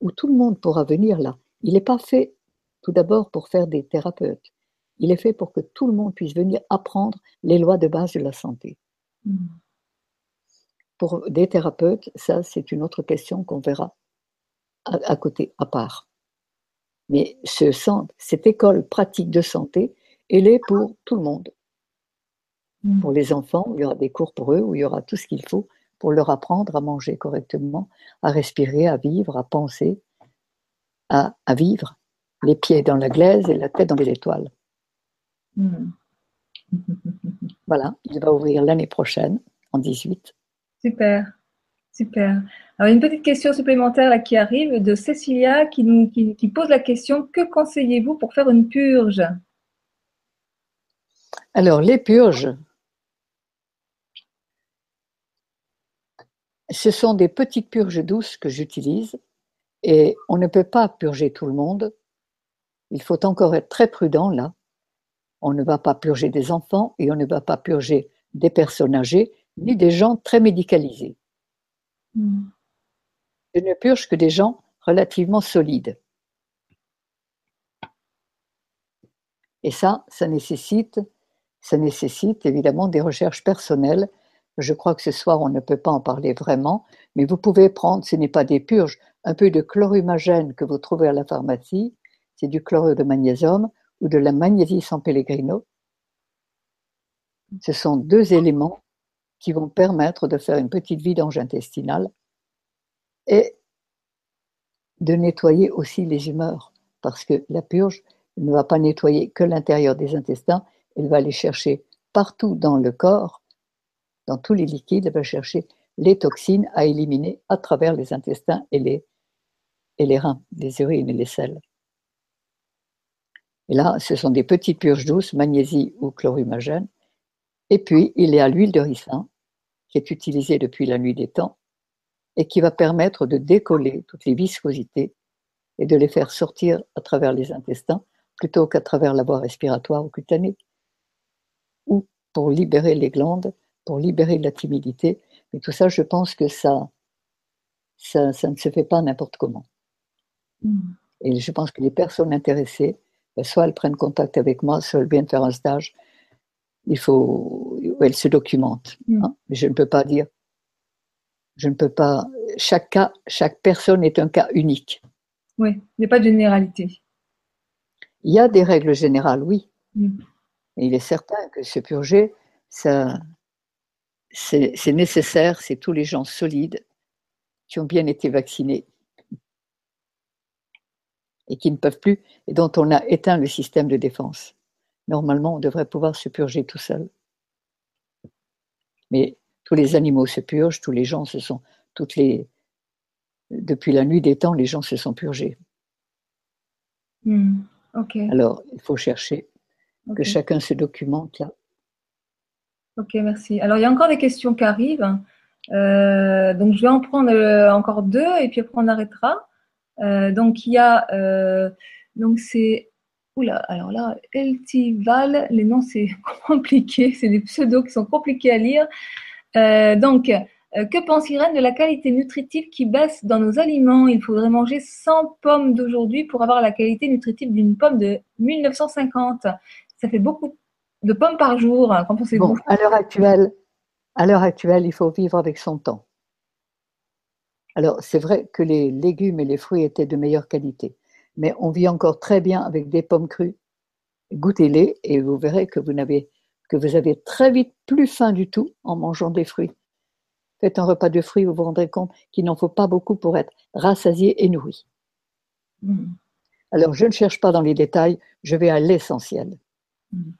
où tout le monde pourra venir là. Il n'est pas fait tout d'abord pour faire des thérapeutes. Il est fait pour que tout le monde puisse venir apprendre les lois de base de la santé. Mm. Pour des thérapeutes, ça c'est une autre question qu'on verra à, côté, à part. Mais ce centre, cette école pratique de santé, elle est pour tout le monde. Mm. Pour les enfants, il y aura des cours pour eux, où il y aura tout ce qu'il faut pour leur apprendre à manger correctement, à respirer, à vivre, à penser, à, vivre, les pieds dans la glaise et la tête dans les étoiles. Mm. voilà, il va ouvrir l'année prochaine, en 18. Super, super. Alors, une petite question supplémentaire là, qui arrive de Cécilia qui, nous, qui pose la question Que conseillez-vous pour faire une purge? Alors, les purges, ce sont des petites purges douces que j'utilise et on ne peut pas purger tout le monde. Il faut encore être très prudent là. On ne va pas purger des enfants et on ne va pas purger des personnes âgées ni des gens très médicalisés. Hmm. Je ne purge que des gens relativement solides. Et ça, ça nécessite, ça nécessite évidemment des recherches personnelles je crois que ce soir, on ne peut pas en parler vraiment, mais vous pouvez prendre, ce n'est pas des purges, un peu de chlorumagène que vous trouvez à la pharmacie, c'est du chlorure de magnésium ou de la magnésie sans pellegrino. Ce sont deux éléments qui vont permettre de faire une petite vidange intestinale et de nettoyer aussi les humeurs, parce que la purge ne va pas nettoyer que l'intérieur des intestins, elle va aller chercher partout dans le corps dans tous les liquides, elle va chercher les toxines à éliminer à travers les intestins et les, reins, les urines et les selles. Et là, ce sont des petites purges douces, magnésie ou chlorumagène. Et puis, il y a l'huile de ricin, qui est utilisée depuis la nuit des temps, et qui va permettre de décoller toutes les viscosités et de les faire sortir à travers les intestins plutôt qu'à travers la voie respiratoire ou cutanée, ou pour libérer les glandes pour libérer de la timidité. Mais tout ça, je pense que ça, ça, ne se fait pas n'importe comment. Mm. Et je pense que les personnes intéressées ben, soit elles prennent contact avec moi, soit elles viennent faire un stage. Il faut, elles se documentent. Mm. hein. Mais je ne peux pas dire, je ne peux pas. Chaque cas, chaque personne est un cas unique. Oui, il n'y a pas de généralité. Il y a des règles générales, oui. Mm. Et il est certain que se purger, ça, c'est nécessaire. C'est tous les gens solides qui ont bien été vaccinés et qui ne peuvent plus, et dont on a éteint le système de défense. Normalement, on devrait pouvoir se purger tout seul. Mais tous les animaux se purgent, tous les gens se sont, toutes les, depuis la nuit des temps, les gens se sont purgés. Mm. Ok. Alors, il faut chercher que chacun se documente là. Ok, merci. Alors, il y a encore des questions qui arrivent. Euh, donc, je vais en prendre euh, encore deux et puis après, on arrêtera. Euh, donc, il y a. donc, c'est. Oula, alors là, Eltival, les noms, c'est compliqué. C'est des pseudos qui sont compliqués à lire. Donc, que pense Irène de la qualité nutritive qui baisse dans nos aliments? Il faudrait manger 100 pommes d'aujourd'hui pour avoir la qualité nutritive d'une pomme de 1950. Ça fait beaucoup de pommes par jour. Qu'en pensez-vous Bon, à l'heure actuelle, à l'heure actuelle, il faut vivre avec son temps. Alors, c'est vrai que les légumes et les fruits étaient de meilleure qualité, mais on vit encore très bien avec des pommes crues. Goûtez-les et vous verrez que vous n'avez que vous avez très vite plus faim du tout en mangeant des fruits. Faites un repas de fruits, vous vous rendrez compte qu'il n'en faut pas beaucoup pour être rassasié et nourri. Mm. Alors, je ne cherche pas dans les détails, je vais à l'essentiel. Mm.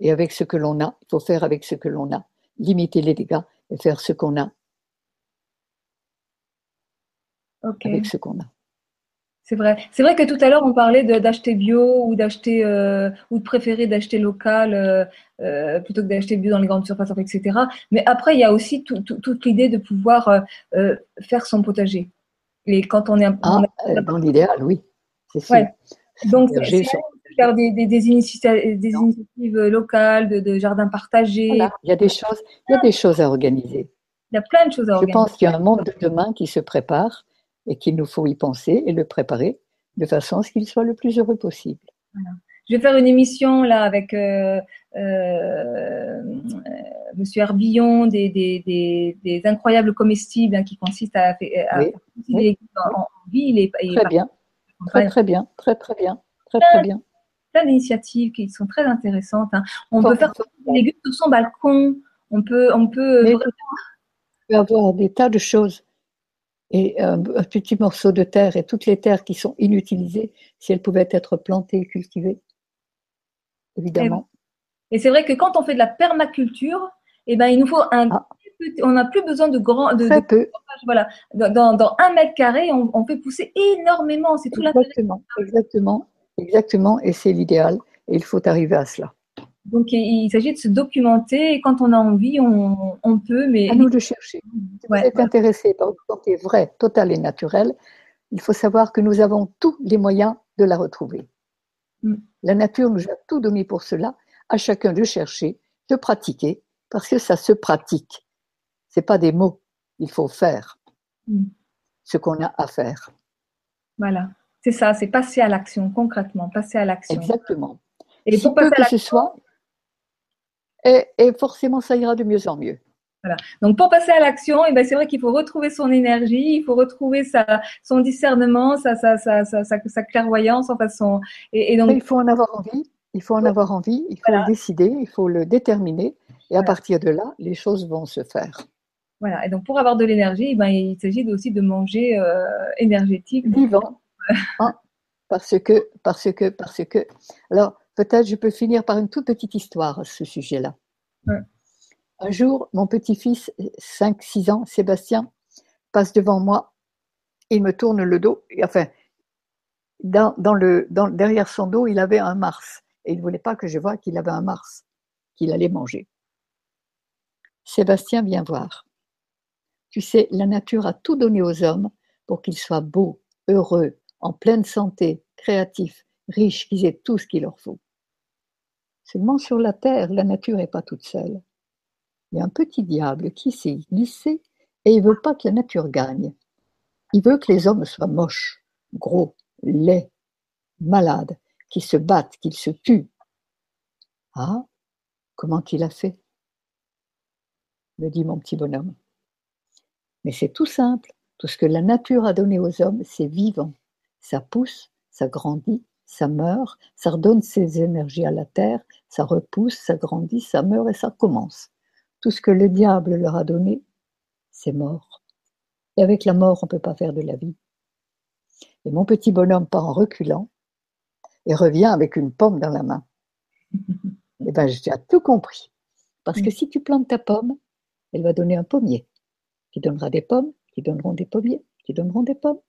Et avec ce que l'on a, il faut faire avec ce que l'on a. Limiter les dégâts et faire ce qu'on a Ok, avec ce qu'on a. c'est vrai. C'est vrai que tout à l'heure on parlait d'acheter bio ou d'acheter euh, ou de préférer d'acheter local euh, euh, plutôt que d'acheter bio dans les grandes surfaces, etc. Mais après il y a aussi tout- tout- toute l'idée de pouvoir euh, faire son potager. Et quand on est un Ah, on a- dans l'idéal, oui, c'est. Ouais. Donc, c'est- faire des, des, des, initia- des initiatives locales, de, de jardins partagés. Voilà, il y a des choses, il y a des choses à organiser. Il y a plein de choses à Je organiser. pense qu'il y a un monde de demain qui se prépare et qu'il nous faut y penser et le préparer de façon à ce qu'il soit le plus heureux possible. Je vais faire une émission là avec euh, euh, euh, Monsieur Herbillon des, des, des, des incroyables comestibles hein, qui consistent à, à Oui, faire cultiver oui, légumes en, en ville et, et Très bien, très très bien, très très bien, très très bien. Plein d'initiatives qui sont très intéressantes. hein. On peut faire des légumes sur son balcon. On peut, on peut vraiment- avoir des tas de choses. Et un, un petit morceau de terre et toutes les terres qui sont inutilisées, si elles pouvaient être plantées et cultivées, évidemment. Et c'est vrai que quand on fait de la permaculture, eh ben, il nous faut un Ah. petit- on n'a plus besoin de grands, de, Très de- peu, voilà, dans, un mètre carré, on, on fait pousser énormément. C'est tout l'intérêt. exactement, exactement, exactement, et c'est l'idéal. Et il faut arriver à cela. Donc, il, s'agit de se documenter. Et quand on a envie, on, on peut. Mais À nous de chercher. Si Ouais, vous êtes intéressé par une santé vraie, totale et naturelle, il faut savoir que nous avons tous les moyens de la retrouver. Mm. La nature nous a tout donné pour cela, à chacun de chercher, de pratiquer, parce que ça se pratique. C'est pas des mots, il faut faire Mm. ce qu'on a à faire. voilà, c'est ça. C'est passer à l'action concrètement, passer à l'action. Exactement. Et si pour peu passer à que ce soit, et, et forcément ça ira de mieux en mieux. Donc, pour passer à l'action, eh ben, c'est vrai qu'il faut retrouver son énergie, il faut retrouver sa, son discernement, sa, sa, sa, clairvoyance, enfin son. Et, et donc, Mais il faut en avoir envie, il faut en avoir envie, il faut Voilà. le décider, il faut le déterminer, et à Voilà. partir de là, les choses vont se faire. voilà. Et donc, pour avoir de l'énergie, eh ben, il s'agit aussi de manger euh, énergétique. Vivant, hein, parce que, parce que, parce que. Alors, peut-être je peux finir par une toute petite histoire à ce sujet-là. Ouais. Un jour, mon petit-fils, 5-6 ans, Sébastien, passe devant moi, il me tourne le dos, et enfin, dans, dans le, dans, derrière son dos, il avait un Mars, et il ne voulait pas que je voie qu'il avait un Mars, qu'il allait manger. Sébastien, viens voir. Tu sais, la nature a tout donné aux hommes pour qu'ils soient beaux, heureux, en pleine santé, créatifs, riches, qu'ils aient tout ce qu'il leur faut. Seulement sur la terre, la nature n'est pas toute seule. Il y a un petit diable qui s'est glissé et il veut pas que la nature gagne. Il veut que les hommes soient moches, gros, laids, malades, qu'ils se battent, qu'ils se tuent. Ah, comment qu'il a fait? Me dit mon petit bonhomme. Mais c'est tout simple. Tout ce que la nature a donné aux hommes, c'est vivant. Ça pousse, ça grandit, ça meurt, ça redonne ses énergies à la terre, ça repousse, ça grandit, ça meurt et ça commence. Tout ce que le diable leur a donné, c'est mort. Et avec la mort, on ne peut pas faire de la vie. Et mon petit bonhomme part en reculant et revient avec une pomme dans la main. Eh bien, j'ai tout compris. Parce que si tu plantes ta pomme, elle va donner un pommier qui donnera des pommes, qui donneront des pommiers, qui donneront des pommes.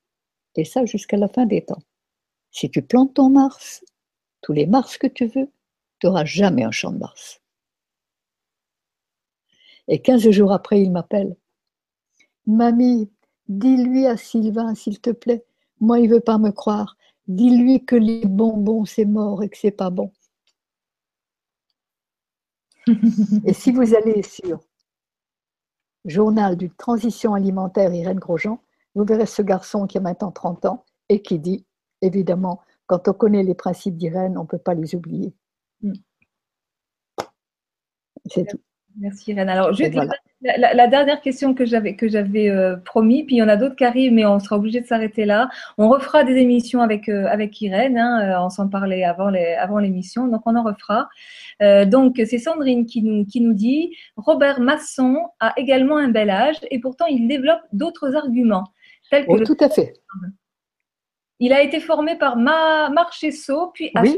Et ça jusqu'à la fin des temps. Si tu plantes ton Mars, tous les Mars que tu veux, tu n'auras jamais un champ de Mars. Et quinze jours après, il m'appelle. Mamie, dis-lui à Sylvain, s'il te plaît. Moi, il veut pas me croire. Dis-lui que les bonbons, c'est mort et que c'est pas bon. et si vous allez sur Journal d'une transition alimentaire Irène Grosjean, vous verrez ce garçon qui a maintenant 30 ans et qui dit, évidemment, quand on connaît les principes d'Irène, on ne peut pas les oublier. Mm. C'est tout. Merci Irène. Alors, juste la, dernière question que j'avais que j'avais euh, promis, puis il y en a d'autres qui arrivent, mais on sera obligé de s'arrêter là. On refera des émissions avec euh, avec Irène. Hein, euh, on s'en parlait avant les avant l'émission, donc on en refera. donc c'est Sandrine qui nous qui nous dit Robert Masson a également un bel âge et pourtant il développe d'autres arguments tels que oh, tout à fait. Il a été formé par Ma Marchesso, puis à son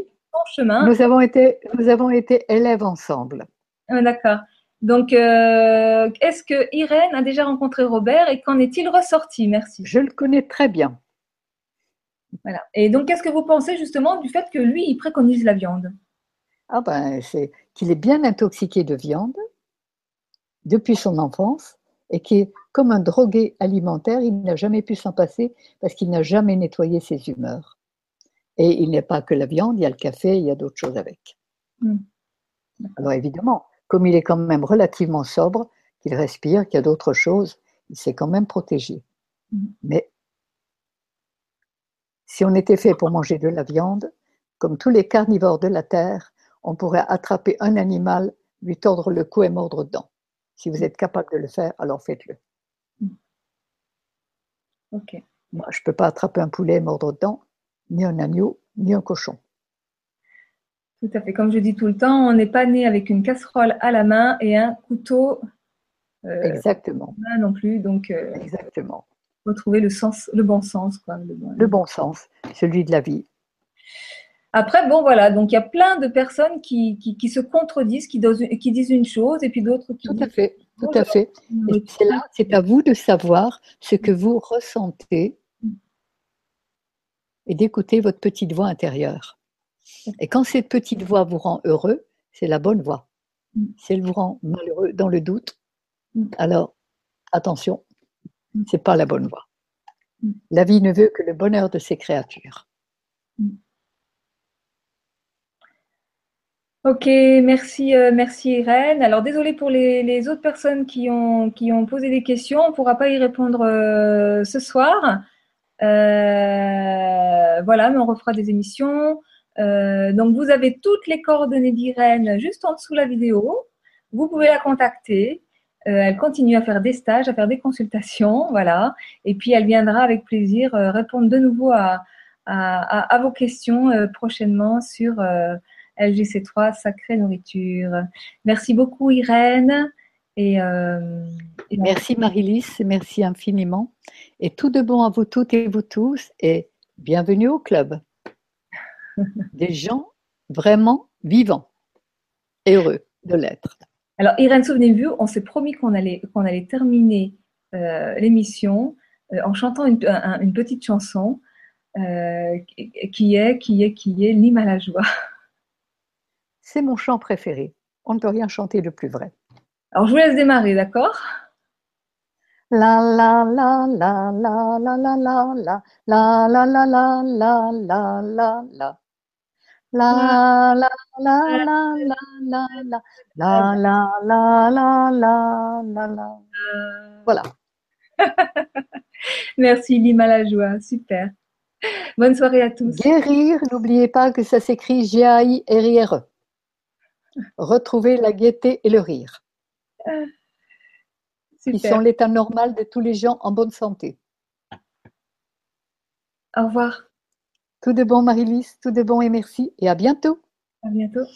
chemin. Nous avons été nous avons été élèves ensemble. Ah, d'accord. Donc, euh, est-ce que Irène a déjà rencontré Robert et qu'en est-il ressorti? Merci. Je le connais très bien. Voilà. Et donc, qu'est-ce que vous pensez justement du fait que lui, il préconise la viande? Ah ben, c'est qu'il est bien intoxiqué de viande depuis son enfance et qui est comme un drogué alimentaire, il n'a jamais pu s'en passer parce qu'il n'a jamais nettoyé ses humeurs. Et il n'est pas que la viande, il y a le café, il y a d'autres choses avec. Hmm. Alors évidemment, comme il est quand même relativement sobre, qu'il respire, qu'il y a d'autres choses, il s'est quand même protégé. Mm-hmm. Mais si on était fait pour manger de la viande, comme tous les carnivores de la Terre, on pourrait attraper un animal, lui tordre le cou et mordre dedans. Si vous êtes capable de le faire, alors faites-le. Ok. Moi, je ne peux pas attraper un poulet et mordre dedans, ni un agneau, ni un cochon. Tout à fait. Comme je dis tout le temps, on n'est pas né avec une casserole à la main et un couteau. Euh, Exactement. Main non plus. Donc, euh, Exactement. Retrouver le sens, le bon sens, quoi. Le bon, sens, celui de la vie. Après, bon, voilà. Donc, il y a plein de personnes qui, qui, se contredisent, qui, qui, disent une chose et puis d'autres qui. Tout à fait. Tout à fait. c'est là, c'est à vous de savoir ce que vous ressentez et d'écouter votre petite voix intérieure. Et quand cette petite voix vous rend heureux, c'est la bonne voix. Mm. Si elle vous rend malheureux dans le doute, mm. alors attention, mm. c'est pas la bonne voie. La vie ne veut que le bonheur de ses créatures. Ok, merci, euh, merci Irène. Alors désolé pour les, autres personnes qui ont, qui ont posé des questions, on ne pourra pas y répondre euh, ce soir. Euh, voilà, mais on refera des émissions. Donc, vous avez toutes les coordonnées d'Irène juste en dessous de la vidéo. Vous pouvez la contacter. Elle continue à faire des stages, à faire des consultations, voilà. Et puis, elle viendra avec plaisir répondre de nouveau à, à, vos questions prochainement sur LGC3 Sacrée Nourriture. Merci beaucoup, Irène. Et, et merci, Marilys. Merci infiniment. Et tout de bon à vous toutes et vous tous. Et bienvenue au club des gens vraiment vivants et heureux de l'être. Alors, Irène, souvenez-vous, on s'est promis qu'on allait, qu'on allait terminer euh, l'émission euh, en chantant une, petite chanson euh, qui est, qui est, qui est L'hymne à la joie. C'est mon chant préféré. On ne peut rien chanter de plus vrai. Alors, je vous laisse démarrer, d'accord La la la la la la la la la la la la la la la la la La la la la la la la la la la la la la la. Voilà. Merci Lima la joie, super. Bonne soirée à tous. Guérir, n'oubliez pas que ça s'écrit G-A-I-R-I-R-E. Retrouver la gaieté et le rire. Qui Super. sont l'état normal de tous les gens en bonne santé. Au revoir. Tout de bon, Marie-Lise, tout de bon et merci. Et à bientôt. À bientôt.